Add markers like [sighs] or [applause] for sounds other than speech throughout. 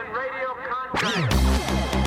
in radio contact.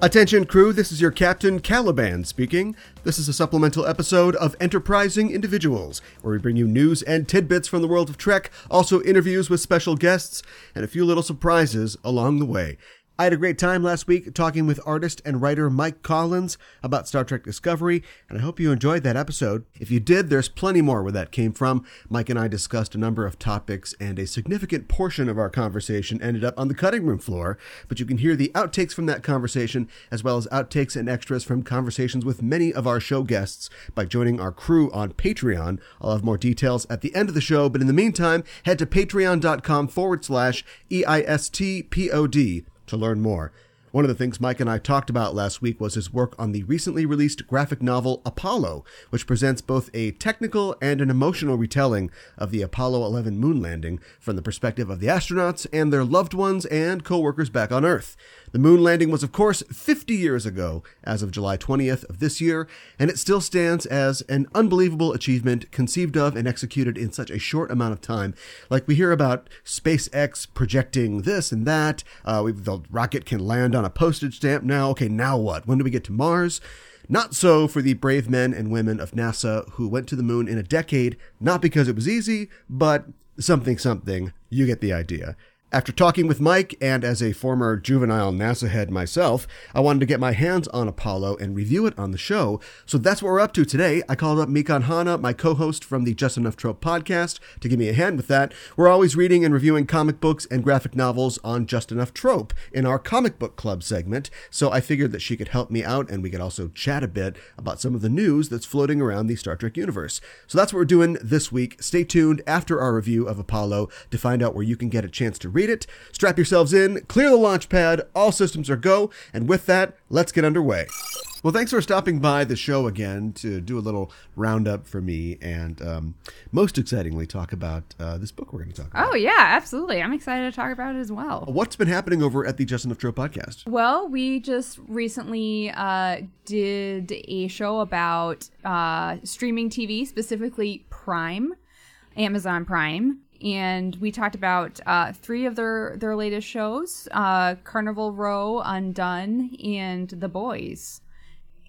Attention, crew, this is your Captain Caliban speaking. This is a supplemental episode of Enterprising Individuals, where we bring you news and tidbits from the world of Trek, also interviews with special guests, and a few little surprises along the way. I had a great time last week talking with artist and writer Mike Collins about Star Trek Discovery, and I hope you enjoyed that episode. If you did, there's plenty more where that came from. Mike and I discussed a number of topics, and a significant portion of our conversation ended up on the cutting room floor, but you can hear the outtakes from that conversation, as well as outtakes and extras from conversations with many of our show guests by joining our crew on Patreon. I'll have more details at the end of the show, but in the meantime, head to patreon.com forward slash EISTPOD to learn more. One of the things Mike and I talked about last week was his work on the recently released graphic novel Apollo, which presents both a technical and an emotional retelling of the Apollo 11 moon landing from the perspective of the astronauts and their loved ones and co-workers back on Earth. The moon landing was, of course, 50 years ago, as of July 20th of this year, and it still stands as an unbelievable achievement conceived of and executed in such a short amount of time. Like we hear about SpaceX projecting this and that, uh, the rocket can land on a postage stamp now. Okay, now what? When do we get to Mars? Not so for the brave men and women of NASA who went to the moon in a decade, not because it was easy, but something something. You get the idea. After talking with Mike, and as a former juvenile NASA head myself, I wanted to get my hands on Apollo and review it on the show. So that's what we're up to today. I called up Mikan Hana, my co host from the Just Enough Trope podcast, to give me a hand with that. We're always reading and reviewing comic books and graphic novels on Just Enough Trope in our comic book club segment. So I figured that she could help me out and we could also chat a bit about some of the news that's floating around the Star Trek universe. So that's what we're doing this week. Stay tuned after our review of Apollo to find out where you can get a chance to read it. Strap yourselves in, clear the launch pad, all systems are go, and with that, let's get underway. Well, thanks for stopping by the show again to do a little roundup for me and um, most excitingly talk about uh, this book we're going to talk about. Oh yeah, absolutely. I'm excited to talk about it as well. What's been happening over at the Just Enough Trope podcast? Well, we just recently uh, did a show about uh, streaming TV, specifically Prime, Amazon Prime, and we talked about uh, three of their their latest shows: uh, Carnival Row, Undone, and The Boys,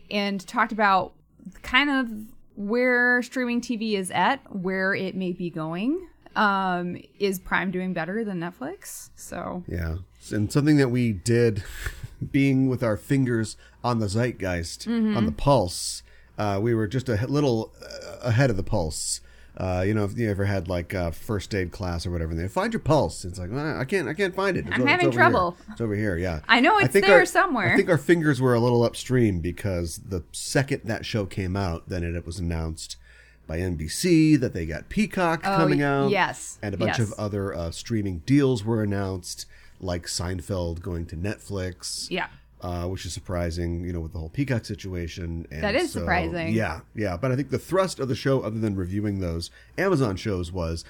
and talked about kind of where streaming TV is at, where it may be going. Um, is Prime doing better than Netflix? So Yeah. And something that we did, [laughs] being with our fingers on the zeitgeist, Mm-hmm. on the pulse, uh, we were just a little uh, ahead of the pulse. Uh, you know, if you ever had like uh, first aid class or whatever, and they find your pulse. It's like "Ah, I can't, I can't find it. It's I'm o- having trouble. Here. It's over here. Yeah, I know it's there somewhere. I think our fingers were a little upstream because the second that show came out, then it was announced by NBC that they got Peacock Oh, coming out. yes, and a bunch yes. of other uh, streaming deals were announced, like Seinfeld going to Netflix. yeah. Uh, which is surprising, you know, with the whole Peacock situation. And That is so, surprising. Yeah, yeah. But I think the thrust of the show, other than reviewing those Amazon shows, was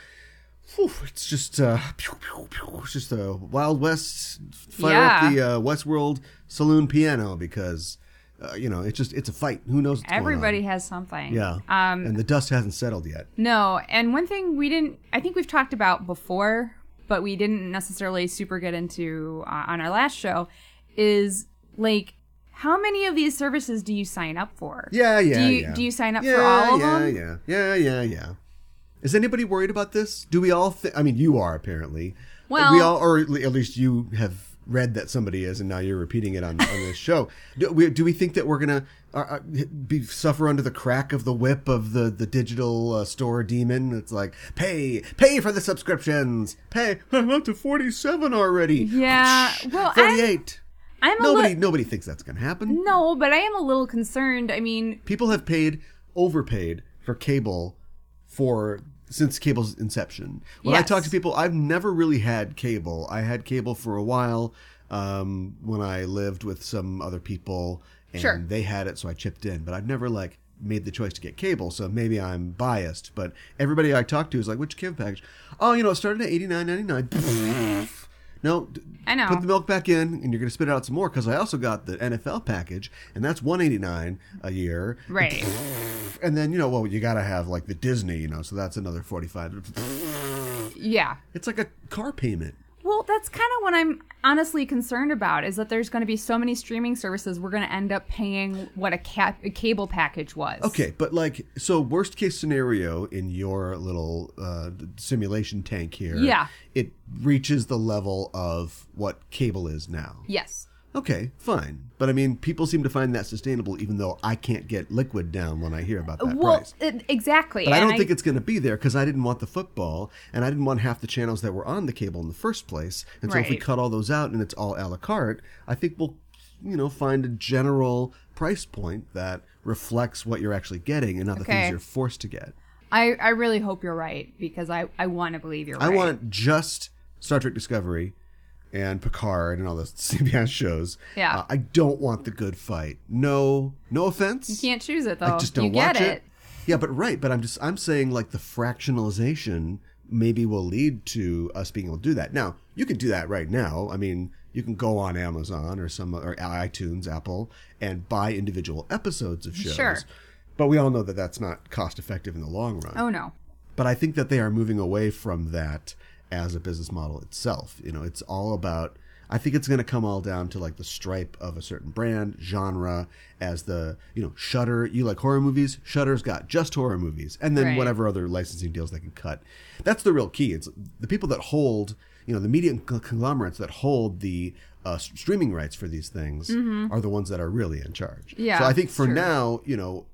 whew, it's just uh, pew, pew, pew, it's just a Wild West fire Yeah. up the uh, Westworld saloon piano because uh, you know it's just it's a fight. Who knows? What's Everybody has something. Yeah. Um, and the dust hasn't settled yet. no, and one thing we didn't, I think we've talked about before, but we didn't necessarily super get into uh, on our last show, is like how many of these services do you sign up for? Yeah, yeah. Do you yeah. do you sign up yeah, for all of yeah, them? Yeah, yeah, yeah, yeah. Yeah. Is anybody worried about this? Do we all? Th- I mean, you are apparently. Well- we all, or at least you have read that somebody is, and now you're repeating it on, on this [laughs] show. Do we, do we think that we're gonna uh, uh, be suffer under the crack of the whip of the the digital uh, store demon? It's like pay, pay for the subscriptions. Pay. [laughs] I'm up to forty seven already. Yeah, well, thirty eight. I'm a Nobody, little nobody thinks that's gonna happen. no, but I am a little concerned. I mean, people have paid overpaid for cable for since cable's inception. When I talk to people, I've never really had cable. I had cable for a while um, when I lived with some other people, and Sure. they had it, so I chipped in. But I've never like made the choice to get cable, so maybe I'm biased. But everybody I talk to is like, which cable package? Oh, you know, it started at eighty nine ninety nine. [laughs] No, I know. Put the milk back in, and you're going to spit out some more because I also got the NFL package, and that's one eighty nine a year. Right. [laughs] And then you know, well, you got to have like the Disney, you know, so that's another forty five. Yeah. It's like a car payment. Well, that's kind of what I'm honestly concerned about is that there's going to be so many streaming services we're going to end up paying what a, ca- a cable package was. Okay, but like, so worst case scenario in your little uh, simulation tank here, Yeah. it reaches the level of what cable is now. Yes. Okay, fine, but I mean, people seem to find that sustainable, even though I can't get liquid down when I hear about that well, price. it- exactly. But I don't think it's going to be there because I didn't want the football and I didn't want half the channels that were on the cable in the first place. And so if we cut all those out and it's all a la carte, I think we'll, you know, find a general price point that reflects what you're actually getting and not the Okay. things you're forced to get. I, I really hope you're right because I, I want to believe you're I right. I want just Star Trek Discovery and Picard and all the CBS [laughs] shows. Yeah. Uh, I don't want the good fight. No, no offense. You can't choose it though. I just don't you get watch it. Yeah, but right, but I'm just I'm saying like the fractionalization maybe will lead to us being able to do that. Now, you can do that right now. I mean, you can go on Amazon or some or iTunes, Apple and buy individual episodes of shows. Sure. But we all know that that's not cost effective in the long run. Oh no. But I think that they are moving away from that as a business model itself. You know, it's all about. I think it's going to come all down to like the stripe of a certain brand, genre, as the, you know, Shutter. You like horror movies? Shutter's got just horror movies, and then Right. whatever other licensing deals they can cut. That's the real key. It's the people that hold, you know, the media conglomerates that hold the uh, streaming rights for these things are the ones that are really in charge. Mm-hmm. Yeah, So I think for sure. now, you know,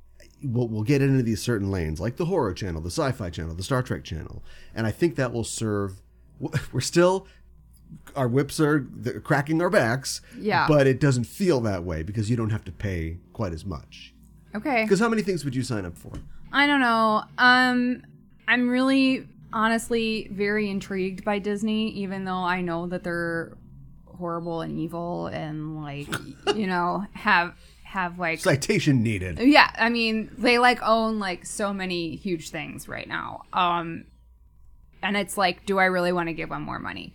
we'll, we'll get into these certain lanes like the horror channel the sci-fi channel the star trek channel and i think that will serve [laughs] we're still our whips are cracking our backs Yeah. but it doesn't feel that way because you don't have to pay quite as much Okay. because how many things would you sign up for I don't know. Um, I'm really, honestly, very intrigued by Disney, even though I know that they're horrible and evil and like, [laughs] you know, have have like citation needed yeah. I mean, they like own like so many huge things right now. Um, and it's like, do I really want to give them more money?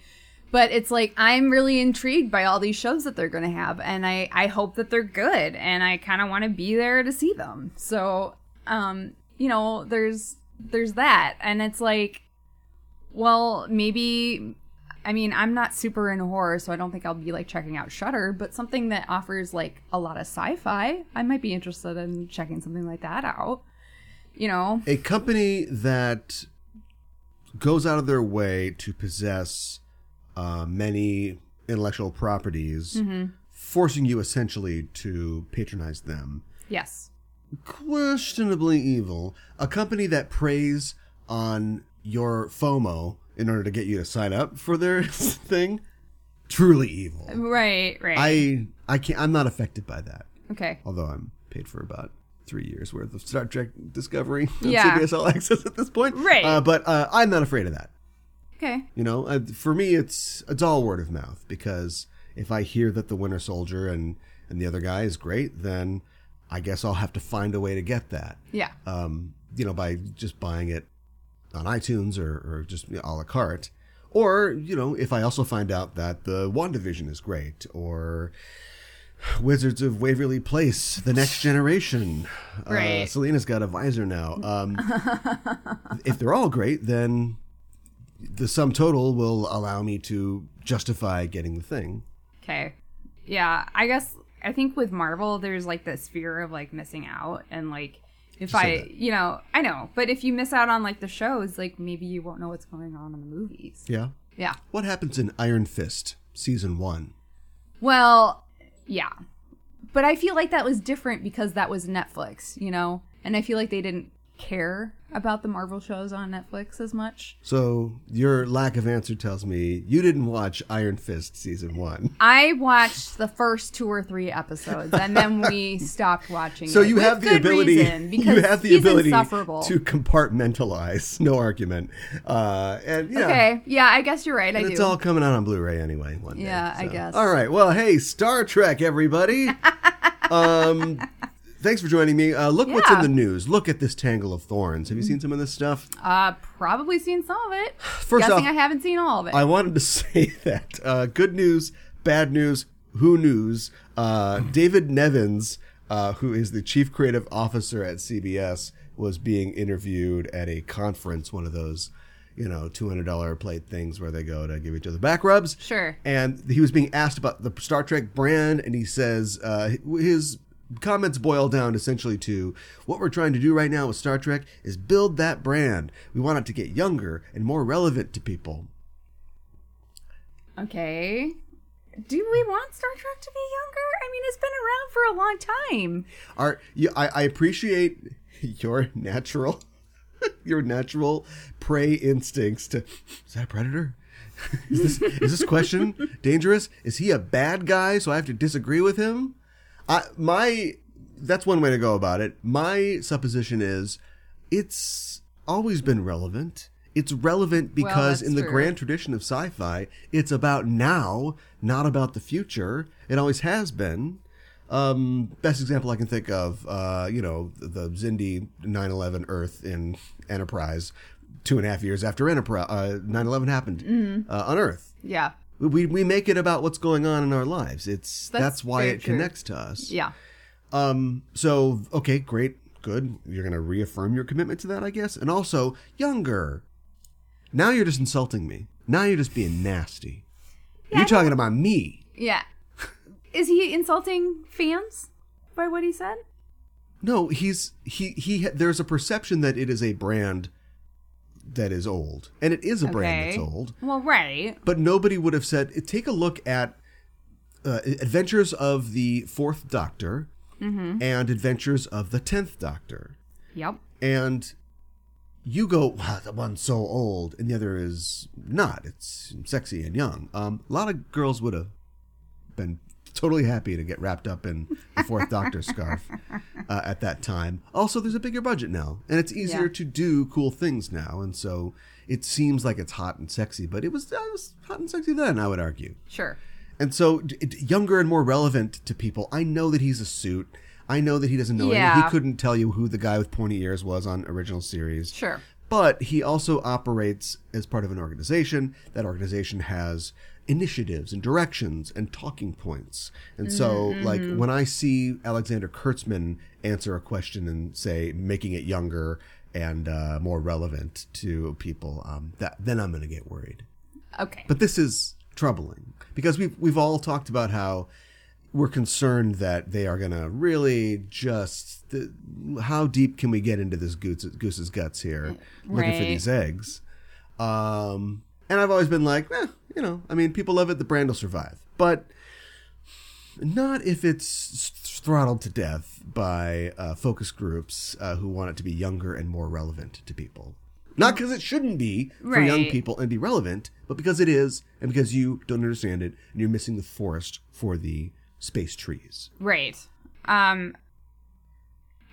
But it's like I'm really intrigued by all these shows that they're going to have, and I I hope that they're good, and I kind of want to be there to see them. So, um, you know, there's there's that, and it's like, well, maybe. I mean, I'm not super into horror, so I don't think I'll be like checking out Shutter, but something that offers like a lot of sci-fi, I might be interested in checking something like that out. You know, a company that goes out of their way to possess uh, many intellectual properties Mm-hmm. forcing you essentially to patronize them yes. questionably evil, a company that preys on your FOMO in order to get you to sign up for their [laughs] thing, truly evil. Right, right. I I can't. I'm not affected by that, okay. although I'm paid for about three years worth of Star Trek Discovery [laughs] on Yeah. CBS All Access at this point. Right. Uh, but uh, I'm not afraid of that. Okay. You know, uh, for me, it's it's all word of mouth because if I hear that the Winter Soldier and and the other guy is great, then I guess I'll have to find a way to get that. Yeah. Um, you know, by just buying it on iTunes or, or just you know, a la carte. Or, you know, if I also find out that the WandaVision is great or Wizards of Waverly Place, The Next Generation. Uh, Right. Selena's got a visor now. Um, if they're all great, then the sum total will allow me to justify getting the thing. Okay. Yeah, I guess I think with Marvel there's like this fear of like missing out and like if I, that. you know, I know, but if you miss out on like the shows, like maybe you won't know what's going on in the movies. Yeah. Yeah. What happens in Iron Fist season one? Well, yeah. But I feel like that was different because that was Netflix, you know? And I feel like they didn't care about the Marvel shows on Netflix as much. So your lack of answer tells me you didn't watch Iron Fist season one. I watched the first two or three episodes and then we [laughs] stopped watching So it you have the ability. [laughs] because you have the ability to compartmentalize. [laughs] No argument. Uh, and yeah, Okay, yeah, I guess you're right. I and do. it's all coming out on Blu-ray anyway. One day. Yeah, I guess. All right. Well, hey, Star Trek, everybody. um, Thanks for joining me. Uh, look what's in the news. Look at this tangle of thorns. Have you seen some of this stuff? Uh, probably seen some of it. [sighs] First Guessing off, I haven't seen all of it. I wanted to [laughs] say that uh, good news, bad news, who news? Uh, [laughs] David Nevins, uh, who is the chief creative officer at CBS, was being interviewed at a conference, one of those, you know, two hundred dollar plate things where they go to give each other back rubs. Sure. And he was being asked about the Star Trek brand, and he says uh, his comments boil down essentially to what we're trying to do right now with Star Trek is build that brand. We want it to get younger and more relevant to people. okay. Do we want Star Trek to be younger? I mean, it's been around for a long time. Are you, I, I appreciate your natural, [laughs] your natural prey instincts to. Is that a predator? Is this is this question dangerous? Is he a bad guy? So I have to disagree with him. I my that's one way to go about it. My supposition is it's always been relevant. It's relevant because that's in the true. grand tradition of sci-fi, it's about now, not about the future. It always has been. Um, best example I can think of, uh, you know, the Xindi 9/11 Earth in Enterprise, two and a half years after Enterprise uh, 9/11 happened Mm-hmm. uh, on Earth. Yeah. We we make it about what's going on in our lives. It's that's, That's why it true. connects to us. Yeah. Um. So okay, great, good. You're gonna reaffirm your commitment to that, I guess, and also younger. Now you're just insulting me. Now you're just being nasty. you're talking about me. Yeah. Is he insulting fans by what he said? No, he's he he. There's a perception that it is a brand that is old, and it is a brand that's old. Well, right. But nobody would have said. Take a look at uh, Adventures of the Fourth Doctor and Adventures of the Tenth Doctor, Yep. and you go, wow, that one's so old, and the other is not. It's sexy and young. Um, a lot of girls would have been totally happy to get wrapped up in the Fourth Doctor scarf uh, at that time. Also, there's a bigger budget now, and it's easier Yeah. to do cool things now, and so it seems like it's hot and sexy. But it was, uh, it was hot and sexy then, I would argue. Sure. And so, younger and more relevant to people. I know that he's a suit. I know that he doesn't know. any- Yeah. He couldn't tell you who the guy with pointy ears was on original series. Sure. But he also operates as part of an organization. That organization has initiatives and directions and talking points. And so, like, when I see Alexander Kurtzman answer a question and say, making it younger and uh, more relevant to people, um, that then I'm going to get worried. Okay. But this is troubling because we've we've all talked about how we're concerned that they are going to really just the, how deep can we get into this goose, goose's guts here, looking for these eggs. Um, and I've always been like, eh, you know, I mean, people love it, the brand will survive, but not if it's throttled to death by uh, focus groups uh, who want it to be younger and more relevant to people. Not because it shouldn't be for young people and be relevant, but because it is, and because you don't understand it, and you're missing the forest for the space trees. Right. Um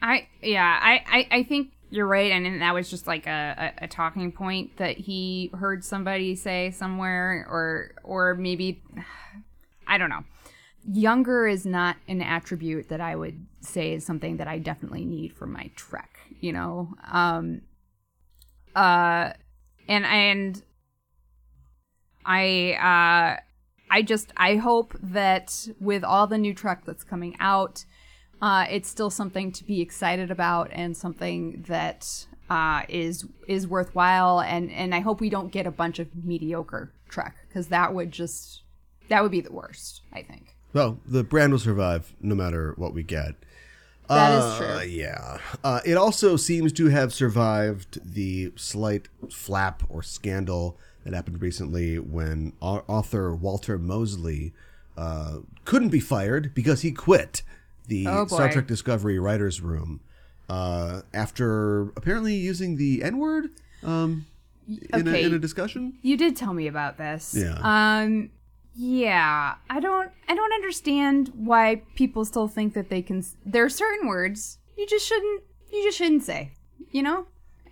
I yeah, I I, I think you're right and that was just like a, a, a talking point that he heard somebody say somewhere or or maybe [sighs] I don't know. Younger is not an attribute that I would say is something that I definitely need for my trek, you know. Um uh and and I uh I just I hope that with all the new Trek that's coming out, uh, it's still something to be excited about and something that uh, is is worthwhile. And and I hope we don't get a bunch of mediocre Trek because that would just that would be the worst. I think Well, the brand will survive no matter what we get. that is Uh, true. Yeah. Uh, it also seems to have survived the slight flap or scandal that happened recently when author Walter Mosley uh, couldn't be fired because he quit the Oh, Star. Trek Discovery writers' room uh, after apparently using the N word um, in, a, Okay. in a discussion. You did tell me about this. Yeah. Um yeah, I don't I don't understand why people still think that they can there are certain words you just shouldn't you just shouldn't say, you know?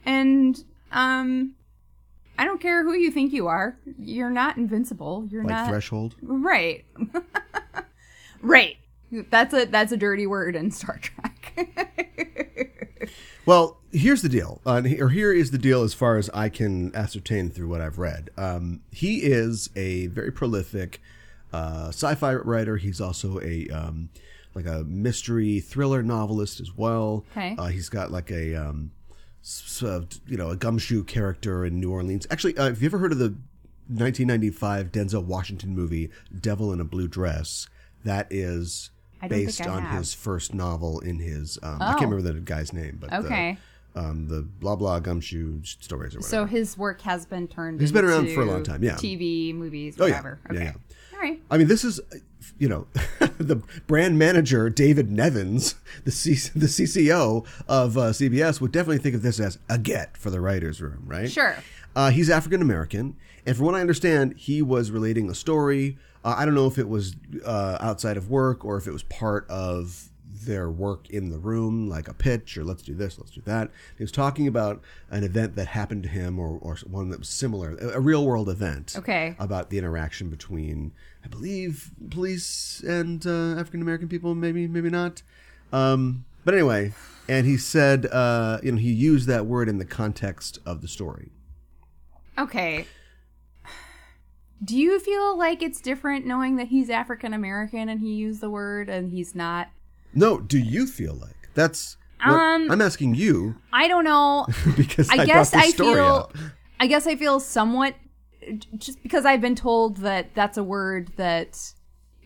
And um I don't care who you think you are. You're not invincible. You're Like not threshold. Right. [laughs] right. That's a that's a dirty word in Star Trek. [laughs] Well, here's the deal, uh, or here is the deal as far as I can ascertain through what I've read. Um, he is a very prolific uh, sci-fi writer. He's also a um, like a mystery thriller novelist as well. Okay. Uh, he's got like a um, s- uh, you know a gumshoe character in New Orleans. Actually, uh, have you ever heard of the 1995 Denzel Washington movie Devil in a Blue Dress? That is I don't think based on have. his first novel in his. Um, I Oh. can't remember the guy's name, but the- Okay. um, the blah blah gumshoe stories or whatever. So his work has been turned. He's been around for a long time, yeah. TV, movies, Oh, yeah. whatever. Yeah, Okay. yeah. All right. I mean, this is, you know, [laughs] the brand manager David Nevins, [laughs] the C- the CCO of uh, CBS, would definitely think of this as a get for the writers' room, right? Sure. Uh, he's African American, and from what I understand, he was relating a story. Uh, I don't know if it was uh, outside of work or if it was part of their work in the room, like a pitch or let's do this, let's do that. He was talking about an event that happened to him or, or one that was similar, a, a real world event. Okay. About the interaction between, I believe, police and uh, African American people, maybe, maybe not. Um, but anyway, and he said, uh, you know, he used that word in the context of the story. Okay. Do you feel like it's different knowing that he's African American and he used the word and he's not? No, do you feel like that's? Um, I'm asking you I don't know. [laughs] because I, I guess I feel. up. I guess I feel somewhat just because I've been told that that's a word that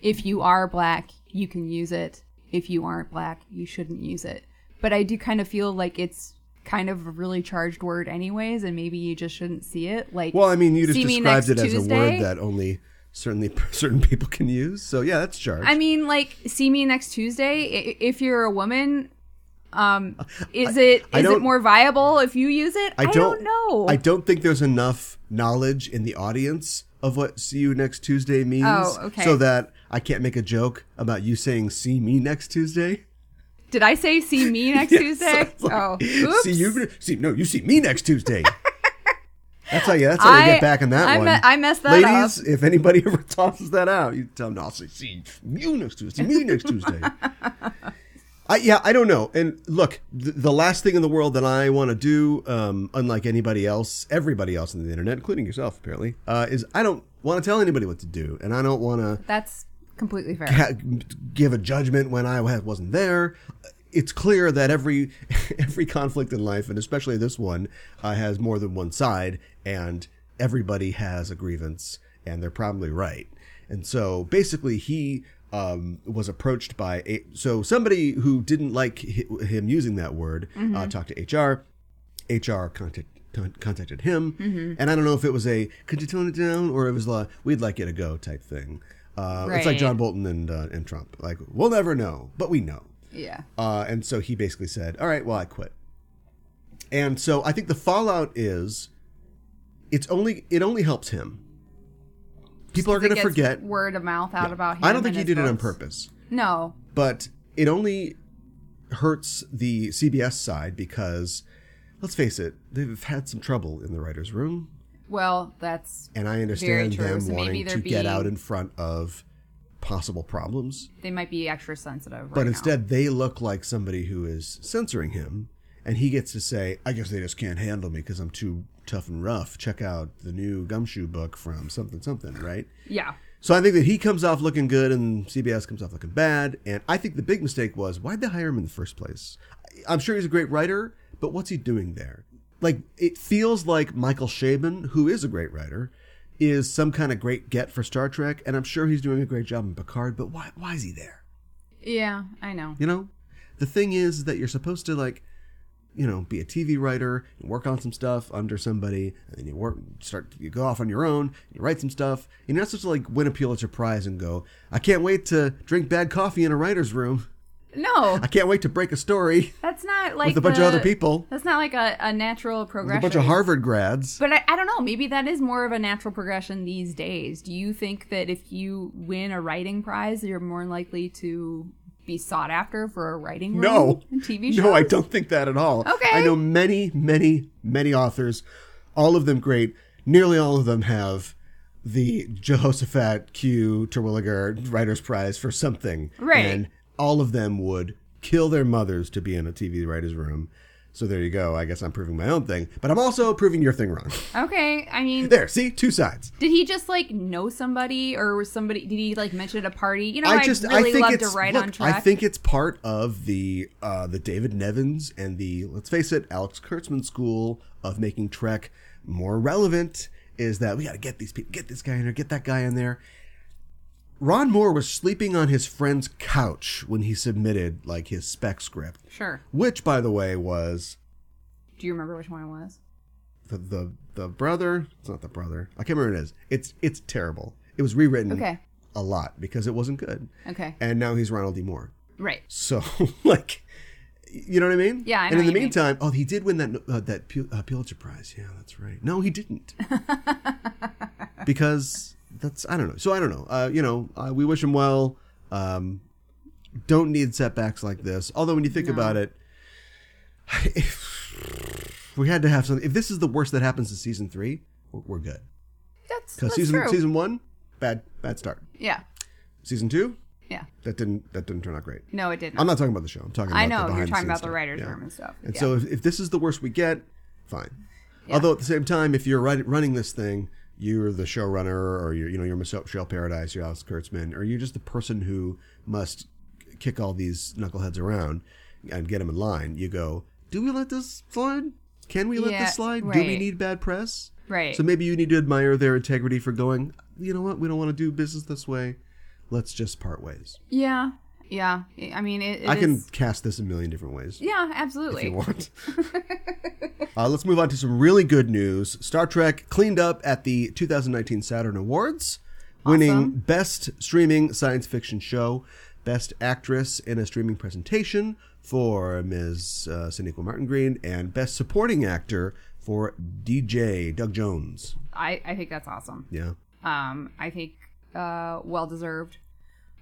if you are black, you can use it. If you aren't black, you shouldn't use it. But I do kind of feel like it's kind of a really charged word anyways and maybe you just shouldn't see it like Well, I mean, you just described it as a word that only certainly [laughs] certain people can use. So yeah, that's charged. I mean, like, see me next Tuesday. If you're a woman, um, is it I is it more viable if you use it? I, don't, know. I don't think there's enough knowledge in the audience of what "see you next Tuesday" means. Oh, okay. So that I can't make a joke about you saying "see me next Tuesday." Did I say see me [laughs] next Yes, Tuesday? like, oh, oops. See you. See no, you see me next Tuesday. [laughs] That's how you. That's how you get back on that I one. me- I messed that up. Ladies, if anybody [laughs] ever tosses that out, you tell them, "I'll say, see you next Tuesday. See me next Tuesday." I, yeah, I don't know. And look, the, the last thing in the world that I want to do, um, unlike anybody else, everybody else on the internet, including yourself, apparently, uh, is I don't want to tell anybody what to do, and I don't want to That's completely fair. ha- give a judgment when I wasn't there. It's clear that every [laughs] every conflict in life, and especially this one, uh, has more than one side, and everybody has a grievance, and they're probably right. And so, basically, he um, was approached by a so somebody who didn't like hi- him using that word uh, talked to HR. HR contact, contacted him, and I don't know if it was a "could you tone it down" or it was like "we'd like you to go" type thing. Uh, It's like John Bolton and uh, and Trump. Like we'll never know, but we know. Yeah. Uh, and so he basically said, "All right, well, I quit." And so I think the fallout is, it's only it only helps him. People are going to forget. word of mouth out about him. I don't think he did it on purpose, No. but it only hurts the CBS side because, let's face it, they've had some trouble in the writers' room. Well, that's And I understand them wanting to get out in front of possible problems. they might be extra sensitive. Right But now. instead, they look like somebody who is censoring him. And he gets to say, I guess they just can't handle me because I'm too tough and rough. Check out the new Gumshoe book from something, something, right? yeah. So I think that he comes off looking good and CBS comes off looking bad. And I think the big mistake was why'd they hire him in the first place? I'm sure he's a great writer, but what's he doing there? Like, it feels like Michael Chabon, who is a great writer, is some kind of great get for Star Trek. And I'm sure he's doing a great job in Picard, but why, why is he there? Yeah, I know. You know, the thing is that you're supposed to like, you know, be a TV writer and work on some stuff under somebody, and then you work, start, you go off on your own, you write some stuff. And you're not supposed to like win a Pulitzer Prize and go, I can't wait to drink bad coffee in a writer's room. No, I can't wait to break a story that's not like with a bunch the- of other people, That's not like a, a natural with progression. a bunch of Harvard grads. But I, I don't know. Maybe that is more of a natural progression these days. Do you think that if you win a writing prize, you're more likely to be sought after for a writing role No, TV shows? no, I don't think that at all. Okay. I know many, many, many authors, all of them great. Nearly all of them have the Jehoshaphat Q. Terwilliger Writers Prize for something, Right. And all of them would kill their mothers to be in a TV writer's room. So there you go. I guess I'm proving my own thing, but I'm also proving your thing wrong. Okay, I mean, There, see, two sides. did he just like know somebody, or was somebody? Did he like mention at a party? You know, I just really I think love it's to write look, on track. I think it's part of the uh, the David Nevins and the let's face it, Alex Kurtzman school of making Trek more relevant. Is that we got to get these people, get this guy in there, get that guy in there. Ron Moore was sleeping on his friend's couch when he submitted like his spec script, sure. which, by the way, was Do you remember which one it was? the the the brother. It's not the brother. I can't remember what it is. It's it's terrible. It was rewritten Okay. a lot because it wasn't good. Okay, And now he's Ronald D. Moore. right. So, [laughs] like, you know what I mean? Yeah, I And in the you mean. meantime, oh, he did win that uh, that Pul- uh, Pulitzer Prize. Yeah, that's right. No, he didn't. [laughs] because that's I don't know. So I don't know. Uh, you know, uh, we wish him well. Um, don't need setbacks like this. Although when you think about it, if we had to have something. If this is the worst that happens in season three, we're, good. That's, Because season true. season one, bad bad start. yeah, Season two, yeah. that didn't that didn't turn out great. No, it didn't. I'm not talking about the show. I'm talking. I about know the you're talking the about the writers' Yeah. room and stuff. And Yeah. so if, if this is the worst we get, fine. Although at the same time, if you're running this thing, you're the showrunner, or you're you know you're Michelle Paradise, you're Alex Kurtzman, or you're just the person who must kick all these knuckleheads around and get them in line. You go, do we let this slide? Can we let Yeah, this slide? Do we need bad press? Right. So maybe you need to admire their integrity for going. You know what? We don't want to do business this way. Let's just part ways. yeah, yeah. I mean, it, it I can is- cast this a million different ways. Yeah, absolutely. if you want. [laughs] uh, let's move on to some really good news. Star Trek cleaned up at the 2019 Saturn Awards, winning Best Streaming Science Fiction Show, Best Actress in a Streaming Presentation for Ms. Uh, Martin Green, and Best Supporting Actor for DJ Doug Jones. I I think that's awesome. Yeah. Um, I think uh, well deserved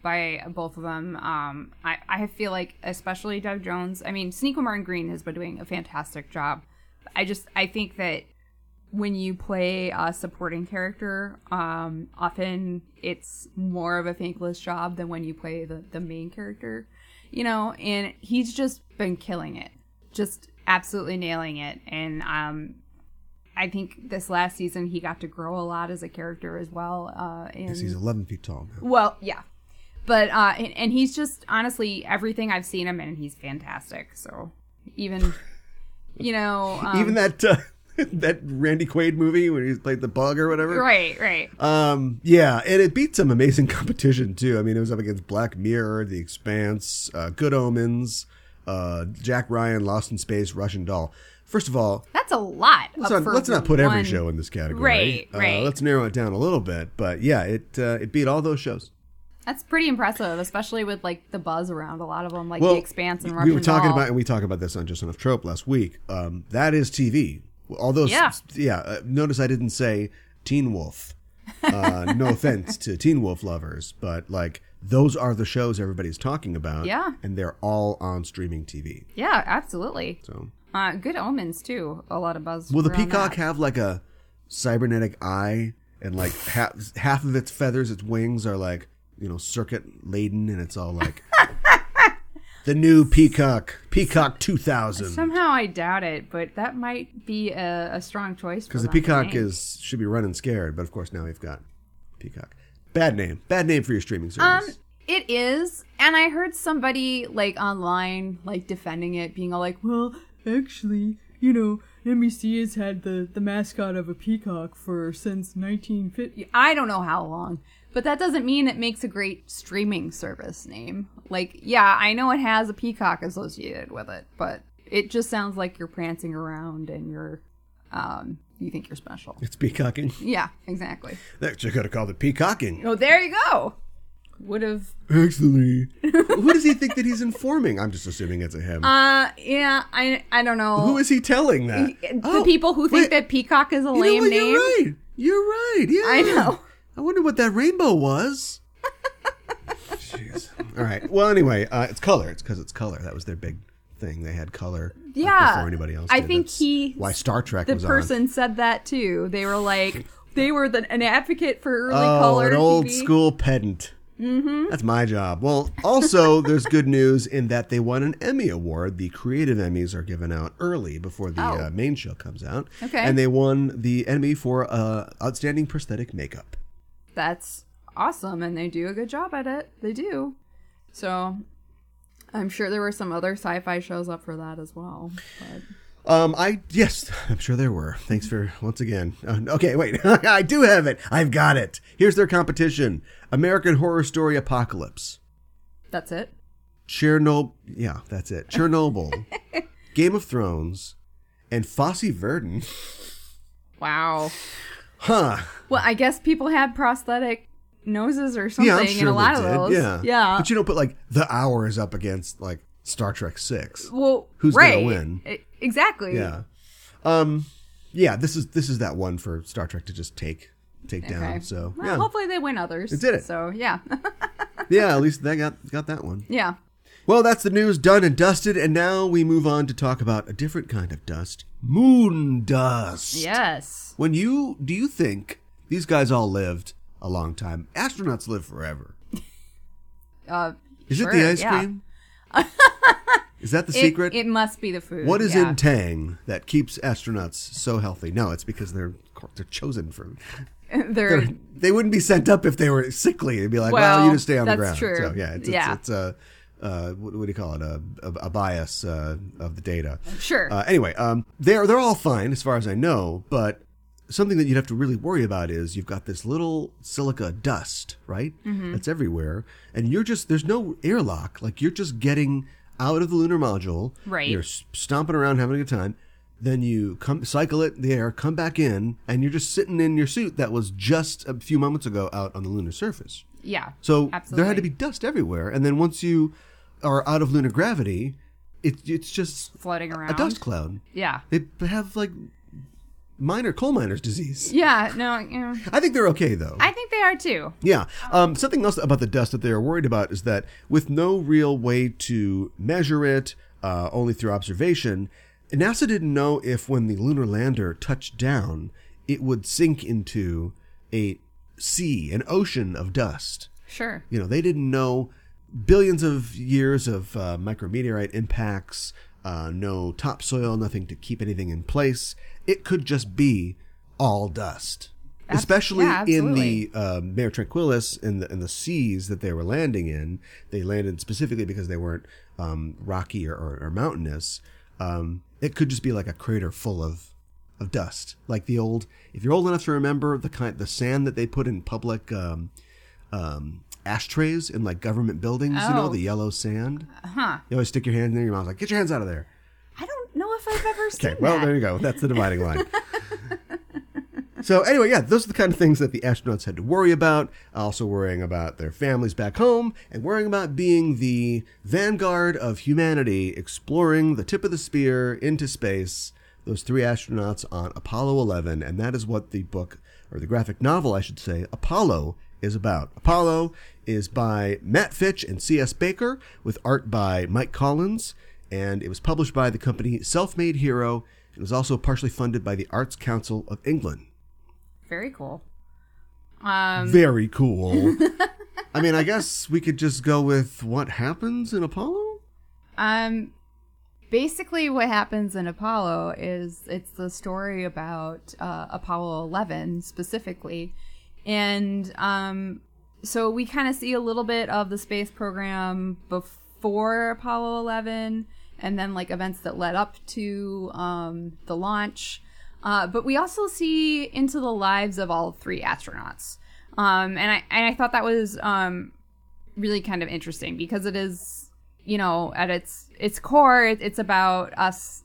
by both of them. Um, I, I feel like especially Doug Jones. I mean, Sonequa Martin Green has been doing a fantastic job. I just I think that when you play a supporting character, um, often it's more of a thankless job than when you play the, the main character, you know, and he's just been killing it, just absolutely nailing it. And um, I think this last season he got to grow a lot as a character as well. Uh, and, he's 11 feet tall now. well, yeah. But uh and, and he's just honestly everything I've seen him in, he's fantastic. So even you know [laughs] um, Even that uh, [laughs] that Randy Quaid movie when he played the bug or whatever. right, right. Um, yeah, and it beat some amazing [laughs] competition too. I mean, it was up against Black Mirror, The Expanse, uh, Good Omens, uh, Jack Ryan, Lost in Space, Russian Doll. First of all, That's a lot. let's not, let's not put every show in this category. Right, Uh, right. let's narrow it down a little bit, but yeah, it uh, it beat all those shows. That's pretty impressive, especially with like the buzz around a lot of them, like Well, the Expanse and we Russian were talking Doll. about, and we talked about this on Just Enough Trope last week. Um, that is TV. Although, Yeah. yeah. Uh, notice I didn't say Teen Wolf. Uh, no [laughs] offense to Teen Wolf lovers, but like those are the shows everybody's talking about. Yeah. and they're all on streaming TV. Yeah, absolutely. So, Uh, good omens too. A lot of buzz. will the peacock that. have like a cybernetic eye, and like half half of its feathers, its wings are like you know circuit laden, and it's all like. [laughs] The new Peacock, Peacock 2000. Somehow I doubt it, but that might be a, a strong choice. Because the Peacock is should be running scared, but of course now we've got Peacock. Bad name. Bad name for your streaming service. Um, it is, and I heard somebody like online like defending it, being all like, "Well, actually, you know, NBC has had the the mascot of a peacock for since 1950." I don't know how long, but that doesn't mean it makes a great streaming service name. Like, yeah, I know it has a peacock associated with it, but it just sounds like you're prancing around and you're, um, you think you're special. it's peacocking. Yeah, exactly. That you could have called it peacocking. Oh, there you go. Would have Actually, [laughs] who does he think that he's informing? I'm just assuming it's a him. Uh, yeah, I I don't know. who is he telling that? the Oh, people who think wait, that peacock is a you lame name? You're right. You're right. Yeah, I know. I wonder what that rainbow was. Jeez. All right. Well, anyway, uh, it's color. It's because it's color. That was their big thing. They had color. Yeah, before anybody else. I did. think That's he- Why Star Trek The was person said that too. They were like, they were the, an advocate for early on. Oh, color an old TV. school pedant. Mm-hmm. That's my job. Well, also, [laughs] there's good news in that they won an Emmy Award. The creative Emmys are given out early before the Oh. uh, main show comes out. Okay. And they won the Emmy for uh, Outstanding Prosthetic Makeup. That's awesome, and they do a good job at it. They do. So, I'm sure there were some other sci-fi shows up for that as well. But Um, I yes, [laughs] I'm sure there were. Thanks for once again. Uh, okay, wait, [laughs] I do have it. I've got it. Here's their competition: American Horror Story Apocalypse, that's it. Chernobyl. Yeah, that's it. Chernobyl, [laughs] Game of Thrones, and Fosse Verdon. Wow. Huh? Well, I guess people had prosthetic noses or something yeah, I'm sure in a lot of those. Yeah, Yeah. But you don't put like the hour is up against like Star Trek Six. well, who's gonna win? Exactly. Yeah. Um. Yeah. This is this is that one for Star Trek to just take take Okay. down. So Well, yeah, hopefully they win others. It did it. So yeah, [laughs] yeah. At least they got got that one. yeah. Well, that's the news done and dusted, and now we move on to talk about a different kind of dust: moon dust. Yes. When you do you think these guys all lived a long time? Astronauts live forever. [laughs] Uh, Is sure, it the ice yeah. cream? [laughs] Is that the It- secret? It, must be the food. what is yeah. in Tang that keeps astronauts so healthy? No, it's because they're they're chosen for. [laughs] They're, They're, they wouldn't be sent up if they were sickly. They'd be like, "Well, Well, you just stay on the that's ground." true. So yeah, it's, Yeah. it's, it's a uh, what, what do you call it? A, a, a bias uh, of the data. Sure. Uh, anyway, um, they're they're all fine as far as I know, but something that you'd have to really worry about is you've got this little silica dust, right? Mm-hmm. That's everywhere, and you're just there's no airlock. Like you're just getting out of the lunar module. Right. You're stomping around having a good time. Then you come cycle it in the air, come back in, and you're just sitting in your suit that was just a few moments ago out on the lunar surface. yeah. So absolutely. there had to be dust everywhere, and then once you are out of lunar gravity, it, it's just floating around. a dust cloud. Yeah. They have like minor coal miners disease. Yeah. No. You know, I think they're okay though. I think they are too. yeah. Um, something else about the dust that they are worried about is that with no real way to measure it, uh, only through observation, NASA didn't know if when the lunar lander touched down, it would sink into a sea, an ocean of dust. Sure. You know, they didn't know billions of years of uh, micrometeorite impacts, uh, no topsoil, nothing to keep anything in place. It could just be all dust. Abs- Especially yeah, in the uh, Mare Tranquillis in the in the seas that they were landing in, they landed specifically because they weren't um, rocky or, or, or mountainous. Um, it could just be like a crater full of of dust, like the old. If you're old enough to remember the kind, the sand that they put in public um, um, ashtrays in like government buildings, you know, Oh. the yellow sand. Huh. You always stick your hand in there, your mom's like, "Get your hands out of there." Know if I've ever [laughs] seen Okay, well that. there you go. That's the dividing line. [laughs] so anyway, yeah, those are the kind of things that the astronauts had to worry about. Also worrying about their families back home, and worrying about being the vanguard of humanity, exploring the tip of the spear into space. Those three astronauts on Apollo 11, and that is what the book or the graphic novel, I should say, Apollo is about. Apollo is by Matt Fitch and C.S. Baker, with art by Mike Collins, and it was published by the company Self Made Hero. It was also partially funded by the Arts Council of England. Very cool. Um, Very cool. [laughs] I mean, I guess we could just go with what happens in Apollo? um, basically, what happens in Apollo is it's the story about uh, Apollo 11 specifically, and um, so we kind of see a little bit of the space program before Apollo 11, and then like events that led up to um, the launch. Uh, but we also see into the lives of all three astronauts. Um, and I and I thought that was um, really kind of interesting because it is, you know, at its its core, it, it's about us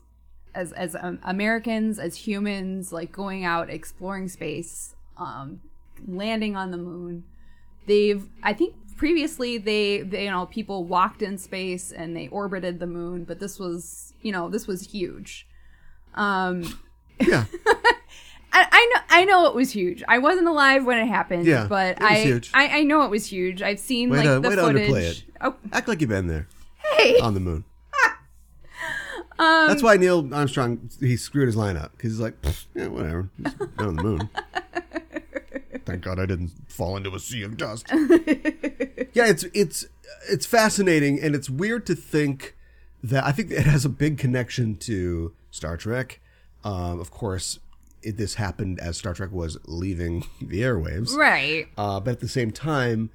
as as um, Americans, as humans, like going out exploring space, um, landing on the moon. They've, I think, previously they, they, you know, people walked in space and they orbited the moon, but this was, you know, this was huge. Um, Yeah. [laughs] I, I know I know it was huge. I wasn't alive when it happened, Yeah, but I. I I know it was huge. I've seen Way like to- the footage. Oh, Act like you've been there hey. on the moon. [laughs] Um, That's why Neil Armstrong he screwed his line up because he's like, yeah, whatever, on the moon. [laughs] Thank God I didn't fall into a sea of dust. [laughs] yeah, it's it's it's fascinating, and it's weird to think that I think it has a big connection to Star Trek. Um, of course, it, this happened as Star Trek was leaving [laughs] the airwaves, right. uh, but at the same time,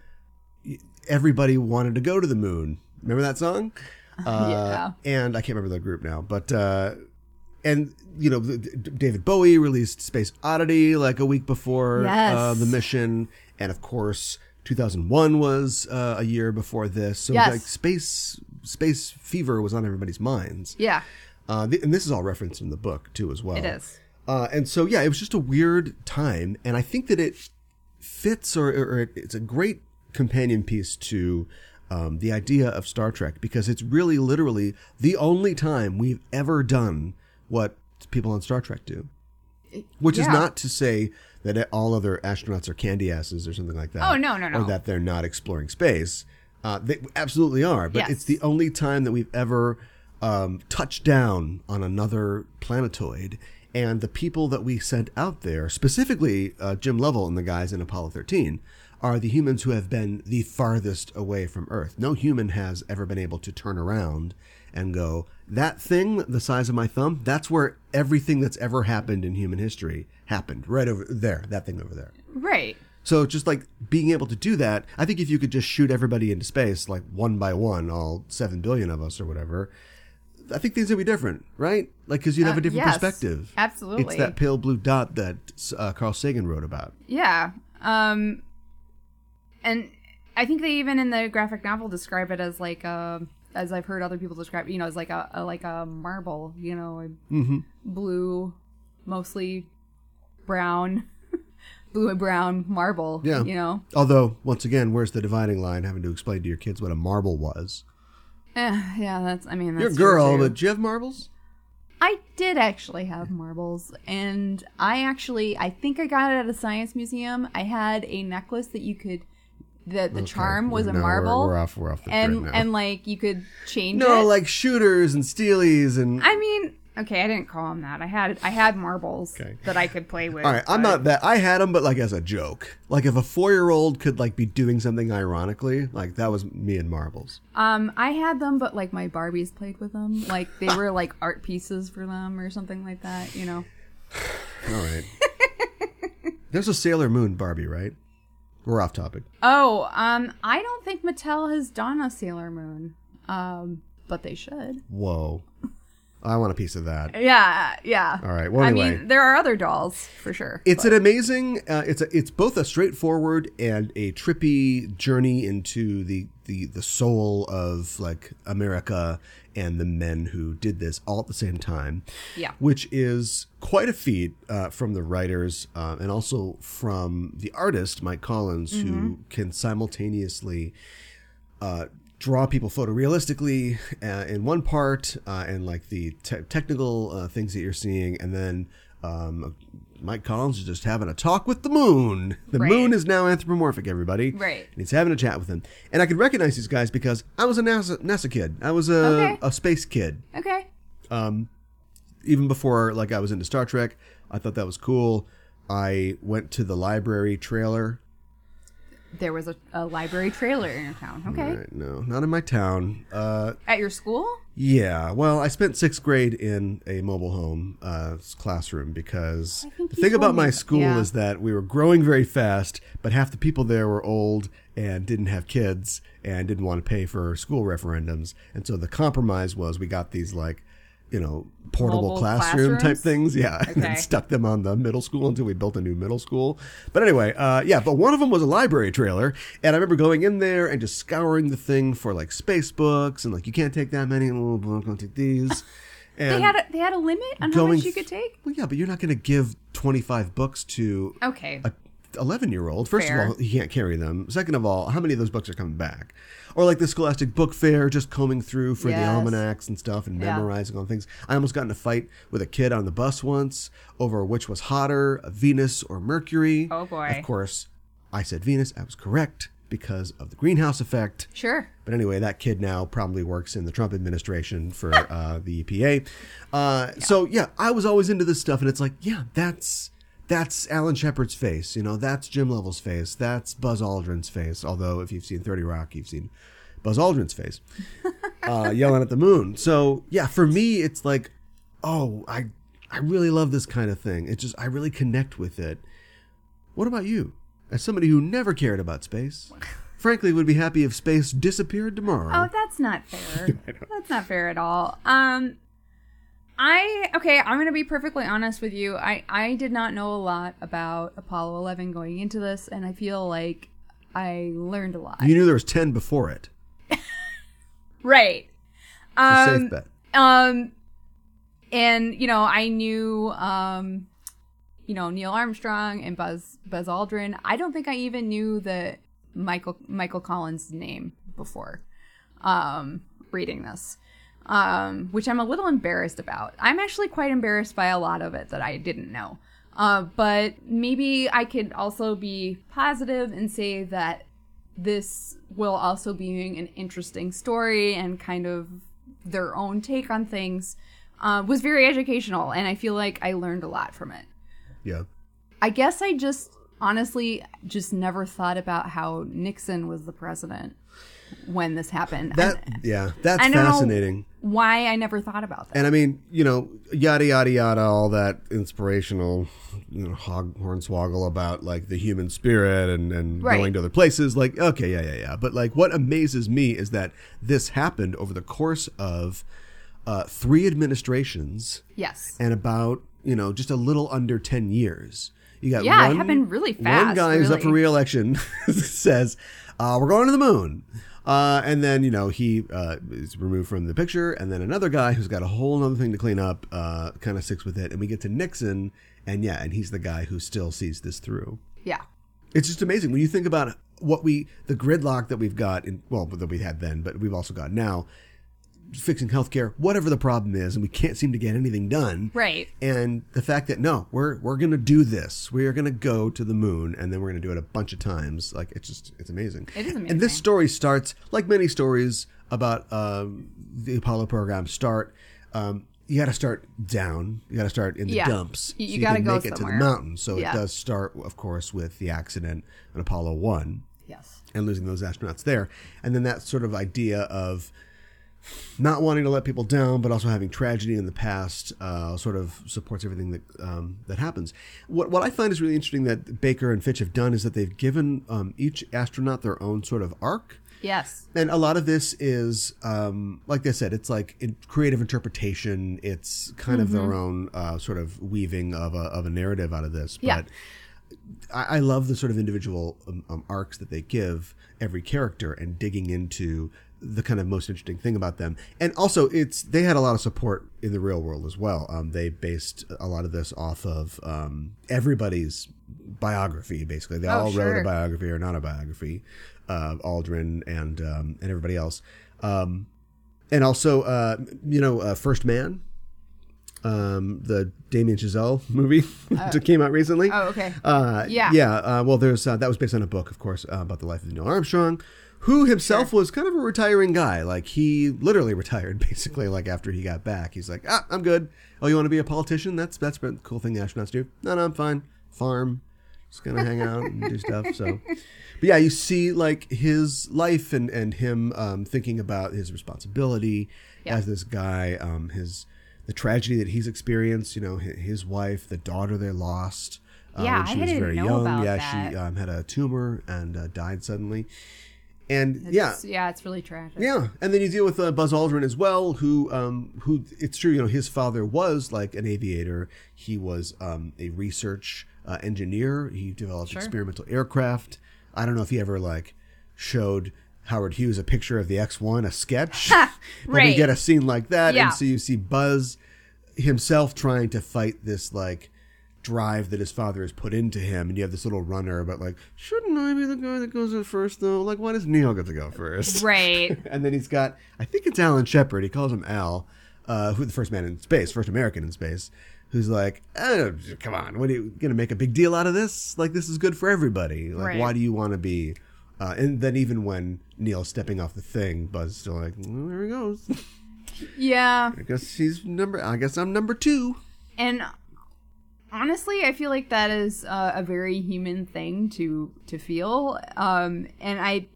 everybody wanted to go to the moon. Remember that song? [laughs] Uh, Yeah. And I can't remember the group now, but uh, and you know, David Bowie released Space Oddity like a week before Yes. uh, the mission, and of course, 2001 was uh, a year before this. So Yes. like space space fever was on everybody's minds. Yeah, Uh, th- and this is all referenced in the book too, as well. it is. Uh, and so, yeah, it was just a weird time, and I think that it fits, or, or it- it's a great companion piece to um, the idea of Star Trek because it's really, literally the only time we've ever done what people on Star Trek do. Which is not to say that all other astronauts are candy asses or something like that. Oh, no, no, no. Or that they're not exploring space. Uh, they absolutely are, but Yes. it's the only time that we've ever um, touched down on another planetoid. And the people that we sent out there, specifically uh, Jim Lovell and the guys in Apollo 13, are the humans who have been the farthest away from Earth. No human has ever been able to turn around and go, that thing the size of my thumb, that's where everything that's ever happened in human history happened, right over there, that thing over there. Right. So just like being able to do that, I think if you could just shoot everybody into space, like one by one, all seven billion of us or whatever, I think things would be different, right? Like because you'd have Uh, a different yes, perspective. absolutely. it's that pale blue dot that uh, Carl Sagan wrote about. Yeah. Um and I think they even in the graphic novel describe it as like a as I've heard other people describe, you know, as like a, a like a marble, you know, a Mm-hmm. blue, mostly brown, [laughs] blue and brown marble. Yeah. You know, Although, once again, where's the dividing line? Having to explain to your kids what a marble was. Eh, yeah, that's. I mean, that's You're a true, girl, too. but do you have marbles? I did actually have marbles, and I actually, I think I got it at a science museum. I had a necklace that you could, the the charm was a No, we're- marble. We're, off. We're off the and and like you could change no, it. like shooters and steelies and. I mean, okay, I didn't call them that. I had I had marbles Okay. that I could play with. All right, I'm not that. I had them, but like as a joke. Like if a four year old could like be doing something ironically, like that was me and marbles. Um, I had them, but like my Barbies played with them. Like they were like [laughs] art pieces for them or something like that. You know. [sighs] All right. [laughs] There's a Sailor Moon Barbie, right? We're off topic. Oh, um, I don't think Mattel has done a Sailor Moon. Um, but they should. Whoa. I want a piece of that. Yeah, yeah. All right, well, I mean, there are other dolls for sure. It's but- an amazing. Uh, it's a. It's both a straightforward and a trippy journey into the the the soul of like America and the men who did this all at the same time. Yeah. which is quite a feat uh, from the writers uh, and also from the artist Mike Collins, who can simultaneously uh, draw people photorealistically uh, in one part uh, and like the te- technical uh, things that you're seeing and then um, mike collins is just having a talk with the moon the Right. moon is now anthropomorphic everybody Right. and he's having a chat with him and i could recognize these guys because i was a nasa, NASA kid i was a, Okay. a space kid okay. um, even before like i was into star trek i thought that was cool i went to the library trailer There was a, a library trailer in your town. Okay. Right, no not in my town uh, At your school? Yeah, well, I spent sixth grade in a mobile home uh, classroom because the thing about my school yeah. is that we were growing very fast, but half the people there were old and didn't have kids and didn't want to pay for school referendums. And so the compromise was we got these like, you know, portable classroom type things. Yeah. [laughs] And then stuck them on the middle school until we built a new middle school. But anyway, uh, yeah, but one of them was a library trailer. And I remember going in there and just scouring the thing for like space books and like, you can't take that many. Oh, I'm going to take these. And [laughs] They had a, they had a limit on how much you could take? Well, yeah, but you're not going to give 25 books to Okay. a 11 year old. First Fair. of all, he can't carry them. Second of all, how many of those books are coming back? Or like the Scholastic Book Fair, just combing through for the almanacs and stuff and Yeah. memorizing on things. I almost got in a fight with a kid on the bus once over which was hotter, Venus or Mercury. Oh, boy. Of course, I said Venus. I was correct because of the greenhouse effect. Sure. But anyway, that kid now probably works in the Trump administration for [laughs] uh, the EPA. Uh, So yeah, I was always into this stuff, and it's like, yeah, that's that's Alan Shepard's face. You know, that's Jim Lovell's face. That's Buzz Aldrin's face. Although, if you've seen 30 Rock, you've seen Buzz Aldrin's face [laughs] uh, yelling at the moon. So, yeah, for me, it's like, oh, I, I really love this kind of thing. It just, I really connect with it. What about you? As somebody who never cared about space, [laughs] frankly, would be happy if space disappeared tomorrow. Oh, that's not fair. [laughs] that's not fair at all. Um I okay, I'm going to be perfectly honest with you. I I did not know a lot about Apollo 11 going into this and I feel like I learned a lot. you knew there was 10 before it. [laughs] right. It's Um safe bet. um and you know, I knew um you know, Neil Armstrong and Buzz Buzz Aldrin. I don't think I even knew the Michael Michael Collins name before um reading this. Um which I'm a little embarrassed about. I'm actually quite embarrassed by a lot of it that I didn't know. Uh but maybe I could also be positive and say that this will also be an interesting story and kind of their own take on things uh, was very educational and i feel like i learned a lot from it Yeah. i guess i just honestly just never thought about how nixon was the president when this happened That, And yeah, that's I fascinating. why i never thought about that And I mean, you know, yada yada yada, all that inspirational, you know, hog hornswoggle about like the human spirit and and Right. going to other places. Like, okay, yeah, yeah, yeah. But like, what amazes me is that this happened over the course of uh, three administrations yes and about you know just a little under ten years. You got Yeah, it one, happened really fast. One guy who's up for really. re-election [laughs] says, uh, "We're going to the moon," uh, and then you know he uh, is removed from the picture, and then another guy who's got a whole other thing to clean up, uh, kind of sticks with it, and we get to Nixon, and yeah, and he's the guy who still sees this through. yeah It's just amazing when you think about what we the gridlock that we've got in well that we had then, but we've also got now. Fixing healthcare, whatever the problem is, and we can't seem to get anything done. Right. And the fact that no we're we're gonna do this. We are gonna go to the moon and then we're gonna do it a bunch of times. Like it's just it's amazing. It is amazing. and this story starts like many stories about um, the apollo program start um, you got to start down. You got to start in the Yeah. dumps You- you gotta go make it to the mountain. So Yeah. it does start of course with the accident on apollo 1 yes. and losing those astronauts there. And then that sort of idea of not wanting to let people down, but also having tragedy in the past, uh, sort of supports everything that um, that happens. What what I find is really interesting that Baker and Fitch have done is that they've given um, each astronaut their own sort of arc. yes And a lot of this is, um, like I said, it's like in creative interpretation. It's kind of their own uh, sort of weaving of a, of a narrative out of this. But Yeah. I, I love the sort of individual um, um, arcs that they give every character and digging into the kind of most interesting thing about them. And also, it's they had a lot of support in the real world as well. Um, they based a lot of this off of um, everybody's biography. Basically, they Oh, all wrote a biography or not a biography of Aldrin and um, and everybody else. Um, and also, uh, you know, uh, First Man, um, the Damien Chazelle movie [laughs] that came out recently. oh okay Uh, Yeah. yeah. Uh, well, there's uh, that was based on a book, of course, uh, about the life of Neil Armstrong, who himself was kind of a retiring guy. Like he literally [laughs] retired, basically. Like after he got back, he's like, "Ah, I'm good. Oh, you want to be a politician? That's that's a cool thing the astronauts do. No, no, I'm fine. Farm, just gonna hang out and do stuff." So, but yeah, you see like his life and and him um, thinking about his responsibility Yeah. as this guy, um, his the tragedy that he's experienced. You know, his, wife, the daughter they lost. Uh, Yeah, when she I was very young. yeah, that. she um, had a tumor and uh, died suddenly. And yeah, It's- yeah it's really tragic yeah, and then you deal with uh, Buzz Aldrin as well, who, um, who it's true, you know, his father was like an aviator. He was um, a research uh, engineer. He developed Sure. experimental aircraft. I don't know if he ever like showed Howard Hughes a picture of the X one, a sketch. [laughs] but we Right. get a scene like that, Yeah. and so you see Buzz himself trying to fight this like drive that his father has put into him and you have this little runner but like shouldn't i be the guy that goes in first though like why does neil get to go first [laughs] right and then he's got I think it's Alan Shepard. He calls him Al, uh, who the first man in space, first American in space, who's like, oh, come on, what are you gonna make a big deal out of this? Like this is good for everybody. Like Right. why do you want to be? Uh, and then even when Neil's stepping off the thing, Buzz is still like, well, there he goes. yeah I guess he's number. I guess I'm number two. and honestly, I feel like that is uh, a very human thing to to feel. Um, and I,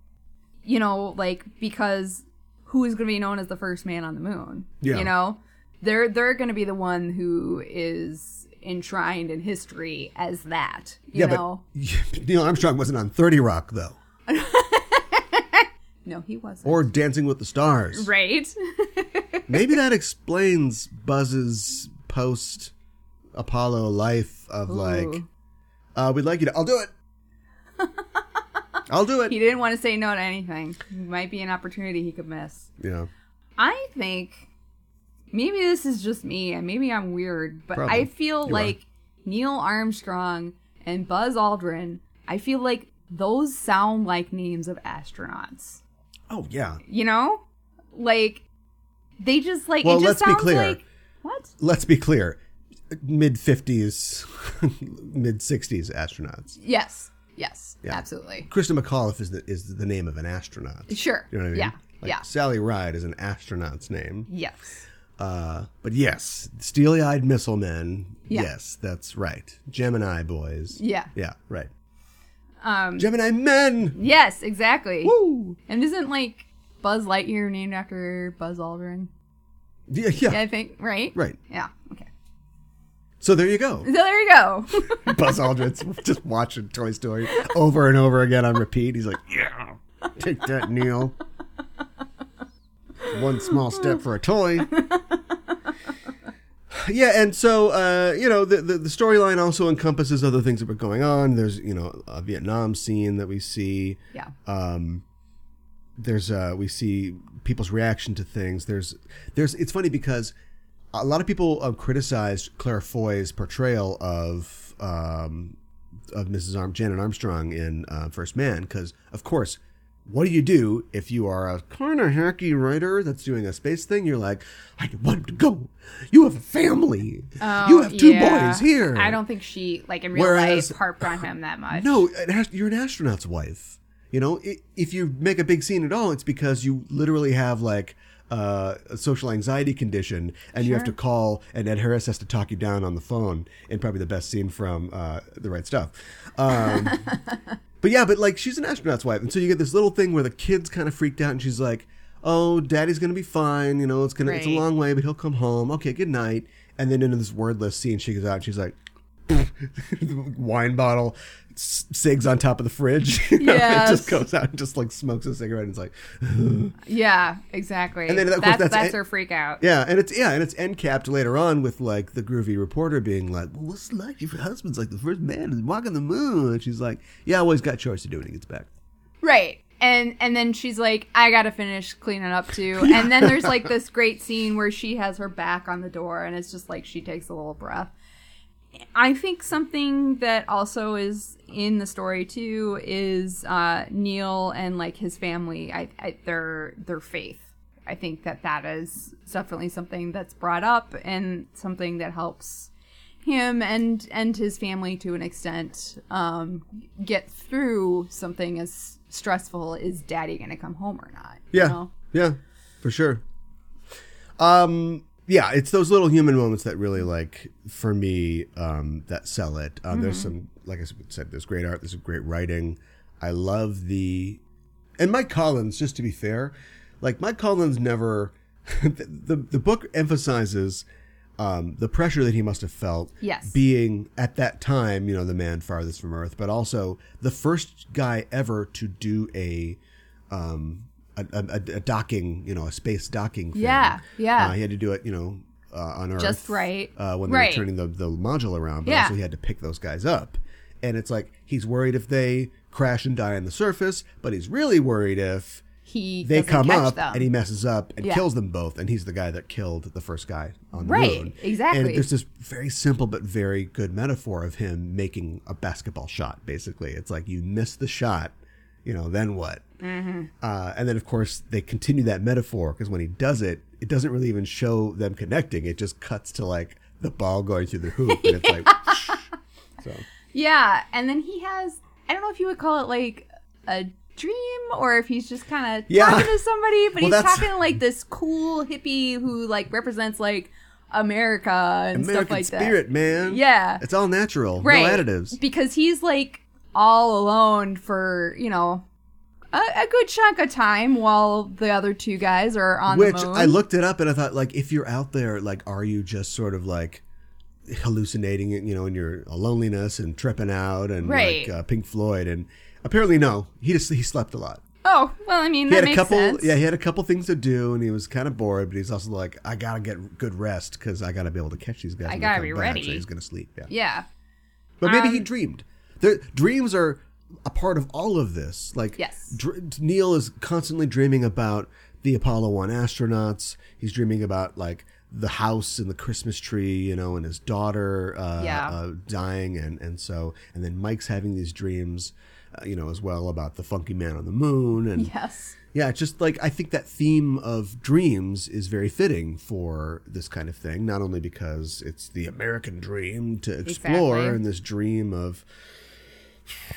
you know, like because who is going to be known as the first man on the moon? Yeah. You know, they're they're going to be the one who is enshrined in history as that. You yeah, know, but [laughs] Neil Armstrong wasn't on Thirty Rock though, [laughs] no, he wasn't. or Dancing with the Stars. right. [laughs] Maybe that explains Buzz's post Apollo life of like, uh, we'd like you to. I'll do it. [laughs] I'll do it. he didn't want to say no to anything. Might be an opportunity he could miss. Yeah. I think maybe this is just me and maybe I'm weird, but Probably. I feel You are. like Neil Armstrong and Buzz Aldrin, I feel like those sound like names of astronauts. Oh yeah. You know? Like they just like Well, it just let's be clear. like what? Let's be clear. Mid fifties, [laughs] mid sixties astronauts. Yes. Yes. Yeah. Absolutely. Christa McAuliffe is the is the name of an astronaut. Sure. You know what I mean? Yeah. Like, yeah. Sally Ride is an astronaut's name. Yes. Uh, but yes, steely eyed missile men. Yeah. Yes, that's right. Gemini boys. Yeah. Yeah, right. Um Gemini men. Yes, exactly. Woo! And isn't like Buzz Lightyear named after Buzz Aldrin? Yeah, yeah. Yeah, I think, right? Right. Yeah. Okay. So there you go. So there you go. [laughs] Buzz Aldrin's just watching Toy Story over and over again on repeat. He's like, "Yeah, take that, Neil. One small step for a toy." Yeah, and so uh, you know the the, the storyline also encompasses other things that were going on. There's you know a Vietnam scene that we see. yeah. Um, there's uh, we see people's reaction to things. There's there's it's funny because a lot of people uh, criticized Claire Foy's portrayal of um, of Mrs. Arm Janet Armstrong in uh, First Man because of course. What do you do if you are a kind of hacky writer that's doing a space thing? You're like, I want him to go. You have a family. you have two Yeah. boys here. I don't think she, like in real Whereas- life, harped on him that much. No, you're an astronaut's wife. You know, if you make a big scene at all, it's because you literally have like uh, a social anxiety condition, and you have to call, and Ed Harris has to talk you down on the phone. In probably the best scene from uh, The Right Stuff. Um, [laughs] but yeah, but like she's an astronaut's wife, and so you get this little thing where the kid's kind of freaked out, and she's like, "Oh, Daddy's gonna be fine. You know, it's gonna it's a Right. long way, but he'll come home. Okay, good night." And then into this wordless scene, she goes out, and she's like [laughs] wine bottle cigs on top of the fridge. You know, Yes. it just goes out and just like smokes a cigarette and it's like [sighs] Yeah, exactly. And then, of course, that's, that's that's, it- her freak out. yeah, and it's yeah, and it's end capped later on with like the groovy reporter being like, "Well, what's it like your husband's like the first man is walking the moon?" And she's like, "Yeah, I he's got chores to do when he gets back." Right. And and then she's like, I gotta finish cleaning up too. [laughs] And then there's like this great scene where she has her back on the door and it's just like she takes a little breath. I think something that also is in the story too is uh, Neil and like his family. I, I their their faith. I think that that is definitely something that's brought up and something that helps him and and his family to an extent um, get through something as stressful as Daddy going to come home or not. Yeah, know? yeah, for sure. Um, yeah, it's those little human moments that really like for me um, that sell it. Um, There's some, like I said, there's great art. There's great writing. I love the, and Mike Collins. Just to be fair, like Mike Collins never. [laughs] the, the the book emphasizes um, the pressure that he must have felt Yes. being at that time, you know, the man farthest from Earth, but also the first guy ever to do a um, a, a, a docking, you know, a space docking. Thing. Yeah, yeah. Uh, he had to do it, you know, uh, on Earth Just right. uh, when they Right. were turning the the module around, but Yeah. also he had to pick those guys up. And it's like he's worried if they crash and die on the surface, but he's really worried if He they come up them. and he messes up and Yeah. kills them both, and he's the guy that killed the first guy on the Right, moon. exactly. And there's this very simple but very good metaphor of him making a basketball shot. Basically, it's like you miss the shot, you know, then what? Mm-hmm. Uh, and then of course they continue that metaphor because when he does it, it doesn't really even show them connecting. It just cuts to like the ball going through the hoop, and it's like. [laughs] so Yeah, and then he has I don't know if you would call it like a dream or if he's just kind of Yeah. talking to somebody, but Well, he's that's- talking to like this cool hippie who like represents like America and American stuff like that. spirit, man. Yeah. It's all natural. Right. No additives. Because he's like all alone for, you know, a, a good chunk of time while the other two guys are on Which the moon. I looked it up and I thought, like, if you're out there, like, are you just sort of like hallucinating it, you know, in your loneliness and tripping out and Right. like uh, Pink Floyd? And apparently, no. He just he slept a lot. Oh, well, I mean, He had a couple, sense. yeah, he had a couple things to do, and he was kind of bored. But he's also like, I gotta get good rest because I gotta be able to catch these guys. I gotta be back, ready. So he's gonna sleep. Yeah, Yeah. but maybe he Um, dreamed. Their dreams are a part of all of this. Like, Yes. dr- Neil is constantly dreaming about the Apollo One astronauts. He's dreaming about like the house and the Christmas tree, you know, and his daughter uh, Yeah. uh, dying, and and so and then Mike's having these dreams, uh, you know, as well about the funky man on the moon, and Yes. yeah, it's just like I think that theme of dreams is very fitting for this kind of thing. Not only because it's the American dream to explore Exactly. and this dream of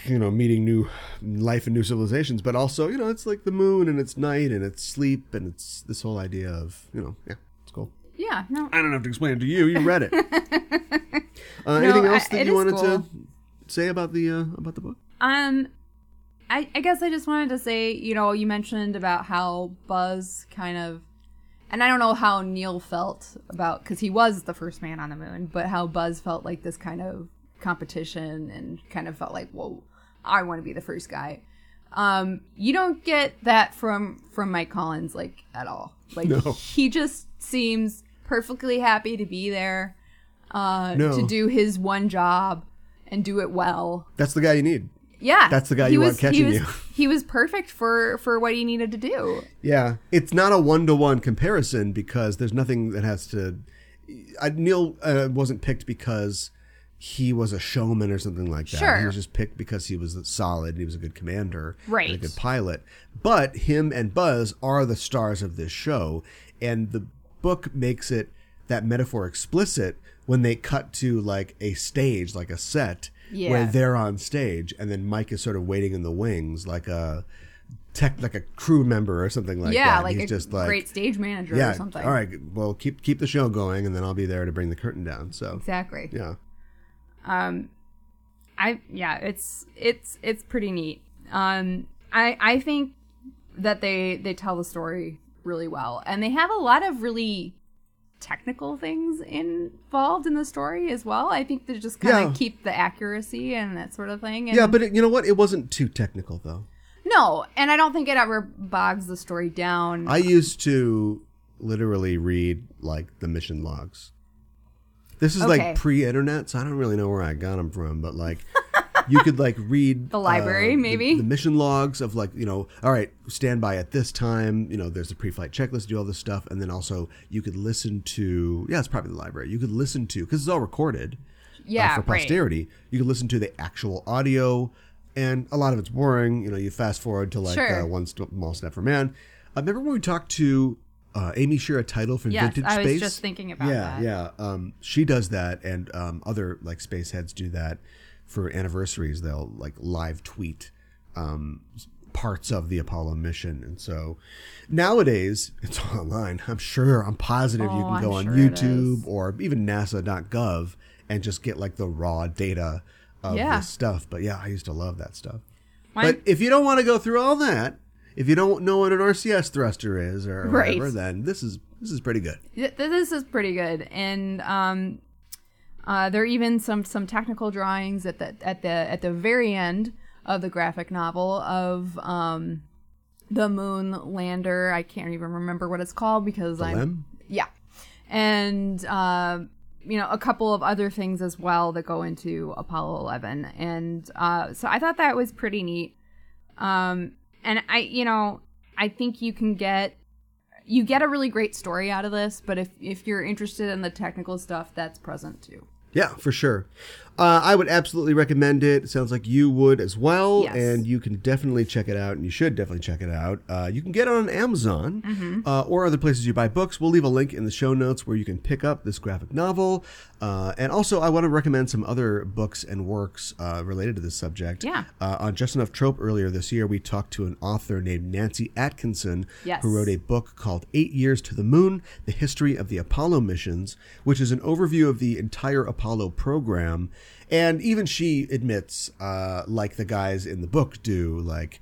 you know meeting new life and new civilizations, but also you know it's like the moon and it's night and it's sleep and it's this whole idea of you know yeah, it's cool. Yeah. No. I don't have to explain it to you. You read it. [laughs] uh, anything else that it you wanted cool. to say about the uh, about the book? Um, I, I guess I just wanted to say, you know, you mentioned about how Buzz kind of, and I don't know how Neil felt about, because he was the first man on the moon, but how Buzz felt like this kind of competition and kind of felt like, whoa, I want to be the first guy. Um, you don't get that from from Mike Collins like at all. Like No. he just seems perfectly happy to be there, uh, No. to do his one job and do it well. That's the guy you need. Yeah, That's the guy he you want catching he was, you. [laughs] He was perfect for for what he needed to do. Yeah, it's not a one to one comparison because there's nothing that has to. I, Neil uh, wasn't picked because he was a showman or something like that. Sure. He was just picked because he was solid. and He was a good commander, and a good pilot. But him and Buzz are the stars of this show, and the book makes it that metaphor explicit when they cut to like a stage, like a set, where they're on stage, and then Mike is sort of waiting in the wings, like a tech, like a crew member or something like that. yeah, like He's a just like great stage manager yeah, or something. all right. Well, keep keep the show going, and then I'll be there to bring the curtain down. So exactly. yeah, Um, I yeah, it's it's it's pretty neat. Um, I I think that they they tell the story really well, and they have a lot of really technical things involved in the story as well. I think they just kind of Yeah. keep the accuracy and that sort of thing. And yeah. But it, you know what? It wasn't too technical though. no, and I don't think it ever bogs the story down. I used to literally read like the mission logs. This is Okay. like pre-internet, so I don't really know where I got them from, but like you could like [laughs] read The library, uh, maybe? the, mission logs of like you know, all right, stand by at this time. You know, there's a pre-flight checklist, do all this stuff, and then also you could listen to yeah, it's probably the library. You could listen to because it's all recorded. yeah, uh, for right. posterity. You could listen to the actual audio, and a lot of it's boring. You know, you fast forward to like Sure. uh, one small step for man. I remember when we talked to uh, Amy Shira Teitel from Yes, Vintage I was Space. just thinking about yeah, that. Yeah, Um, she does that, and um, other like space heads do that for anniversaries. They'll like live tweet um, parts of the Apollo mission, and so nowadays it's [laughs] online. I'm sure, I'm positive you Oh, can go I'm on sure YouTube or even NASA.gov and just get like the raw data of Yeah. this stuff. But yeah, I used to love that stuff. Mine- but if you don't want to go through all that, if you don't know what an RCS thruster is or Right. whatever, then this is this is pretty good. This is pretty good and um uh there are even some some technical drawings at the at the at the very end of the graphic novel of um the moon lander i can't even remember what it's called because i'm LEM? yeah and uh you know a couple of other things as well that go into apollo 11 and uh so i thought that was pretty neat um and i you know i think you can get you get a really great story out of this but if if you're interested in the technical stuff that's present too Yeah, for sure. Uh, I would absolutely recommend it. It sounds like you would as well, Yes. and you can definitely check it out, and you should definitely check it out. Uh, you can get it on Amazon Mm-hmm. uh, or other places you buy books. We'll leave a link in the show notes where you can pick up this graphic novel. Uh, and also, I want to recommend some other books and works uh, related to this subject. Yeah. Uh, on Just Enough Trope earlier this year, we talked to an author named Nancy Atkinson, Yes. who wrote a book called Eight Years to the Moon The History of the Apollo Missions, which is an overview of the entire Apollo program. And even she admits, uh, like the guys in the book do, like,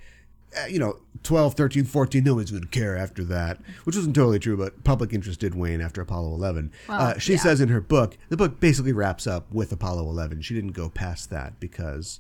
uh, you know, 12, 13, 14, no one's going to care after that, which wasn't totally true, but public interest did wane after Apollo 11. uh, she yeah. says in her book, the book basically wraps up with Apollo 11. She didn't go past that because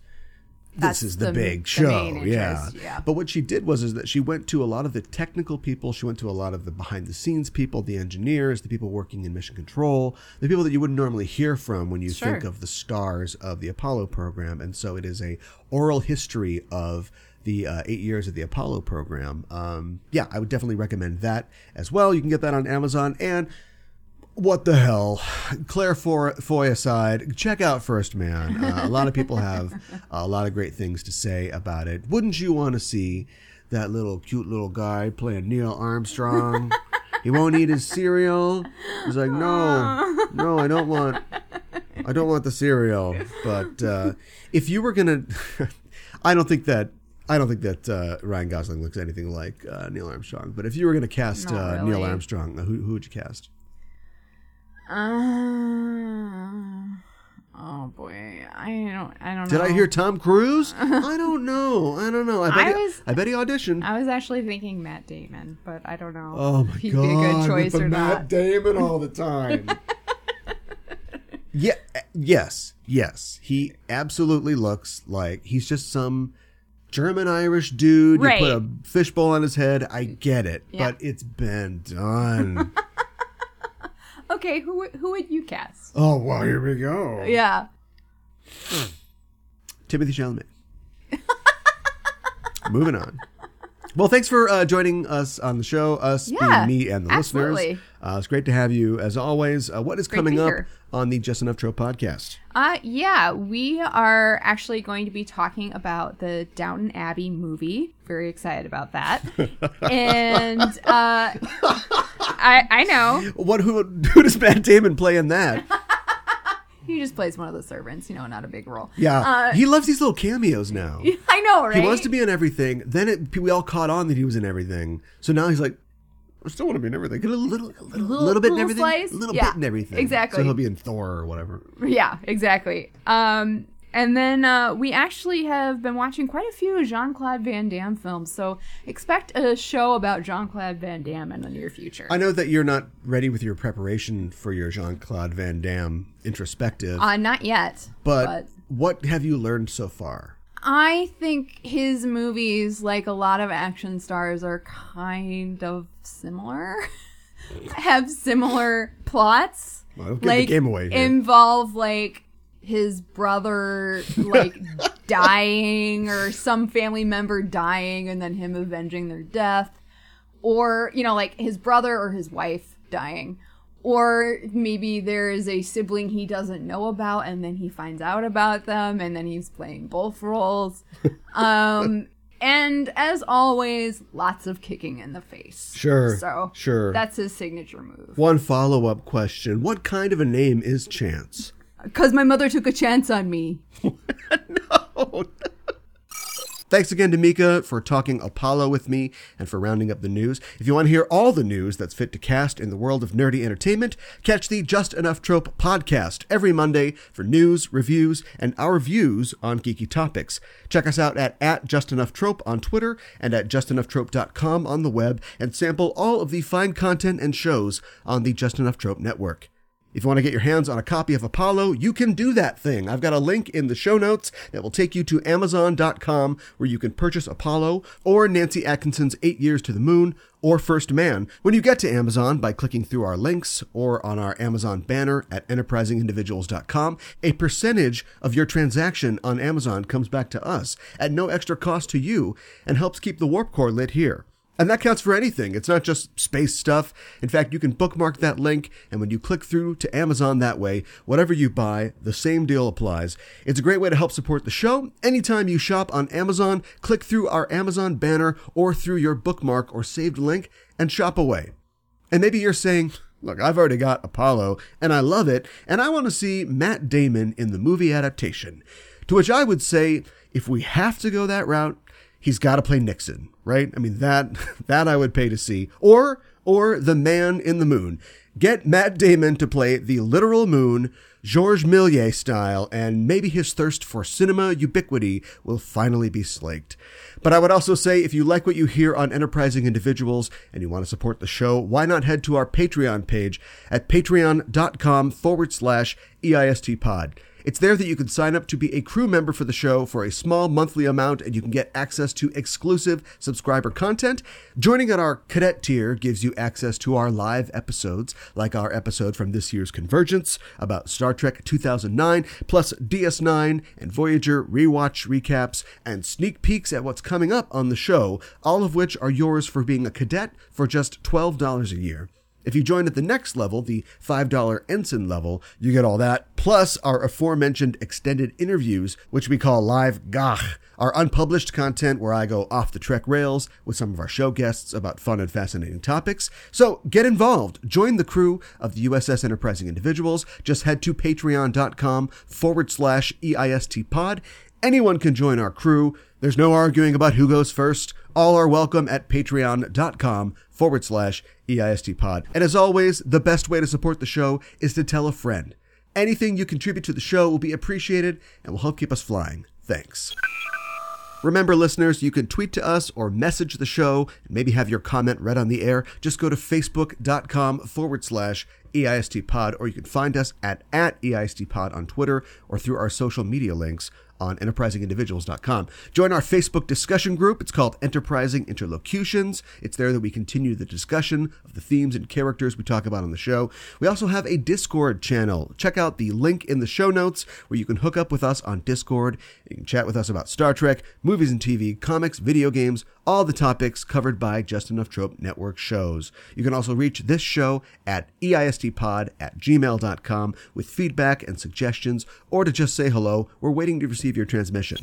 That's this is the, the- big show. main yeah. yeah. But what she did was is that she went to a lot of the technical people. She went to a lot of the behind the scenes people, the engineers, the people working in mission control, the people that you wouldn't normally hear from when you Sure. think of the stars of the Apollo program. And so it is a oral history of the uh, eight years of the Apollo program. Um, yeah, I would definitely recommend that as well. You can get that on Amazon and what the hell? Claire Foy, Foy aside, check out First Man. Uh, a lot of people have a lot of great things to say about it. Wouldn't you want to see that little cute little guy playing Neil Armstrong? he won't eat his cereal. He's like, no, no, I don't want, I don't want the cereal. But uh, if you were gonna, [laughs] I don't think that. I don't think that uh, Ryan Gosling looks anything like uh, Neil Armstrong. But if you were going to cast uh, Neil. Armstrong, who, who would you cast? Uh, oh boy, I don't. I don't know. Did know. I hear Tom Cruise? [laughs] I don't know. I don't know. I bet, I he, was- I bet he auditioned. I was actually thinking Matt Damon, but I don't know oh my he'd god! be a good with choice or Matt not. Damon all the time. [laughs] yeah. Yes. Yes. He absolutely looks like he's just some German Irish dude. Right. You put a fishbowl on his head. I get it, Yeah. but it's been done. [laughs] Okay, who would- who would you cast? oh well, here we go. Yeah. Timothée Chalamet. [laughs] Moving on. Well, thanks for uh, joining us on the show, us Yeah, being me and the absolutely. listeners. Uh, it's great to have you as always. Uh, what is Great coming up on the Just Enough Trope podcast? Uh, yeah, we are actually going to be talking about the Downton Abbey movie. Very excited about that. [laughs] and uh, I I know What who who does Matt Damon play in that? [laughs] he just plays one of the servants. You know, not a big role. Yeah, Uh, he loves these little cameos now. [laughs] I know, right? He wants to be in everything. Then it, we all caught on that he was in everything. So now he's like, I still want to be in everything. Get a little, a little, Little- little bit in everything. slice? A little Yeah, bit in everything. exactly. So he'll be in Thor or whatever. Yeah, exactly. Um, and then uh, we actually have been watching quite a few Jean Claude Van Damme films, so expect a show about Jean Claude Van Damme in the near future. I know that you're not ready with your preparation for your Jean Claude Van Damme introspective, uh, not yet, but, what have you learned so far? I think his movies, like a lot of action stars, are kind of similar. [laughs] have similar plots. Well, don't give the like game away here. involve like his brother like [laughs] dying or some family member dying and then him avenging their death. Or you know like his brother or his wife dying. Or maybe there is a sibling he doesn't know about and then he finds out about them and then he's playing both roles. [laughs] Um and as always lots of kicking in the face. Sure, so sure. that's his signature move. One follow up question. What kind of a name is Chance? Because my mother took a chance on me no. [laughs] Thanks again to Mika for talking Apollo with me and for rounding up the news. If you want to hear all the news that's fit to cast in the world of nerdy entertainment, catch the Just Enough Trope podcast every Monday for news, reviews, and our views on geeky topics. Check us out at, at Just Enough Trope on Twitter and at justenoughtrope.com on the web and sample all of the fine content and shows on the Just Enough Trope network. If you want to get your hands on a copy of Apollo, you can do that thing. I've got a link in the show notes that will take you to Amazon.com where you can purchase Apollo or Nancy Atkinson's Eight Years to the Moon or First Man when you get to Amazon by clicking through our links or on our Amazon banner at enterprisingindividuals.com. A percentage of your transaction on Amazon comes back to us at no extra cost to you and helps keep the Warp Core lit here. And that counts for anything. It's not just space stuff. In fact, you can bookmark that link, and when you click through to Amazon that way, whatever you buy, the same deal applies. It's a great way to help support the show. Anytime you shop on Amazon, click through our Amazon banner or through your bookmark or saved link and shop away. And maybe you're saying, Look, I've already got Apollo, and I love it, and I want to see Matt Damon in the movie adaptation. To which I would say, if we have to go that route, he's got to play Nixon, right? I mean that [laughs] that I would pay to see. Or or the man in the moon. Get Matt Damon to play the literal moon, Georges Méliès style, and maybe his thirst for cinema ubiquity will finally be slaked. But I would also say if you like what you hear on Enterprising Individuals and you want to support the show, why not head to our Patreon page at patreon.com forward slash EIST pod. It's there that you can sign up to be a crew member for the show for a small monthly amount, and you can get access to exclusive subscriber content. Joining at our cadet tier gives you access to our live episodes, like our episode from this year's Convergence about Star Trek 2009, plus DS9 and Voyager rewatch recaps, and sneak peeks at what's coming up on the show, all of which are yours for being a cadet for just $12 a year. If you join at the next level, the $5 ensign level, you get all that, plus our aforementioned extended interviews, which we call Live Gach, our unpublished content where I go off the Trek rails with some of our show guests about fun and fascinating topics. So get involved. Join the crew of the USS Enterprising Individuals. Just head to patreon.com forward slash EIST pod. Anyone can join our crew. There's no arguing about who goes first. All are welcome at patreon.com forward slash EIST pod. And as always, the best way to support the show is to tell a friend. Anything you contribute to the show will be appreciated and will help keep us flying. Thanks. Remember, listeners, you can tweet to us or message the show and maybe have your comment read on the air. Just go to facebook.com forward slash EIST pod, or you can find us at, at EIST pod on Twitter or through our social media links on enterprisingindividuals.com. Join our Facebook discussion group. It's called Enterprising Interlocutions. It's there that we continue the discussion of the themes and characters we talk about on the show. We also have a Discord channel. Check out the link in the show notes where you can hook up with us on Discord. You can chat with us about Star Trek, movies and TV, comics, video games, all the topics covered by Just Enough Trope Network shows. You can also reach this show at eistpod at gmail.com with feedback and suggestions, or to just say hello. We're waiting to receive your transmission.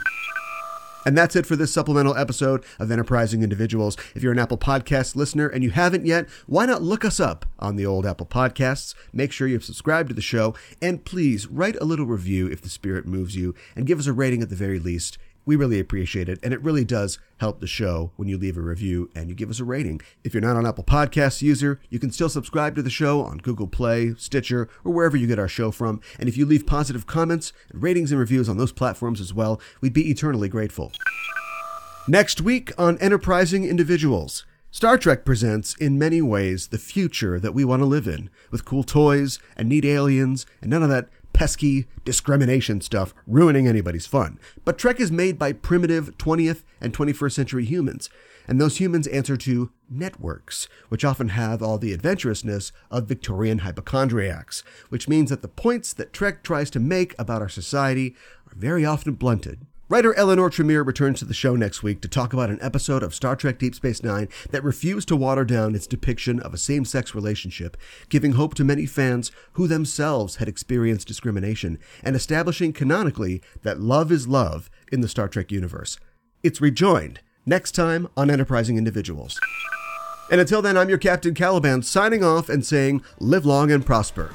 And that's it for this supplemental episode of Enterprising Individuals. If you're an Apple Podcast listener and you haven't yet, why not look us up on the old Apple Podcasts? Make sure you've subscribed to the show, and please write a little review if the spirit moves you, and give us a rating at the very least. We really appreciate it, and it really does help the show when you leave a review and you give us a rating. If you're not an Apple Podcasts user, you can still subscribe to the show on Google Play, Stitcher, or wherever you get our show from. And if you leave positive comments, and ratings, and reviews on those platforms as well, we'd be eternally grateful. Next week on Enterprising Individuals. Star Trek presents, in many ways, the future that we want to live in, with cool toys and neat aliens and none of that pesky discrimination stuff ruining anybody's fun. But Trek is made by primitive 20th and 21st century humans, and those humans answer to networks, which often have all the adventurousness of Victorian hypochondriacs, which means that the points that Trek tries to make about our society are very often blunted. Writer Eleanor Tremeer returns to the show next week to talk about an episode of Star Trek Deep Space Nine that refused to water down its depiction of a same sex relationship, giving hope to many fans who themselves had experienced discrimination, and establishing canonically that love is love in the Star Trek universe. It's rejoined next time on Enterprising Individuals. And until then, I'm your Captain Caliban signing off and saying, live long and prosper.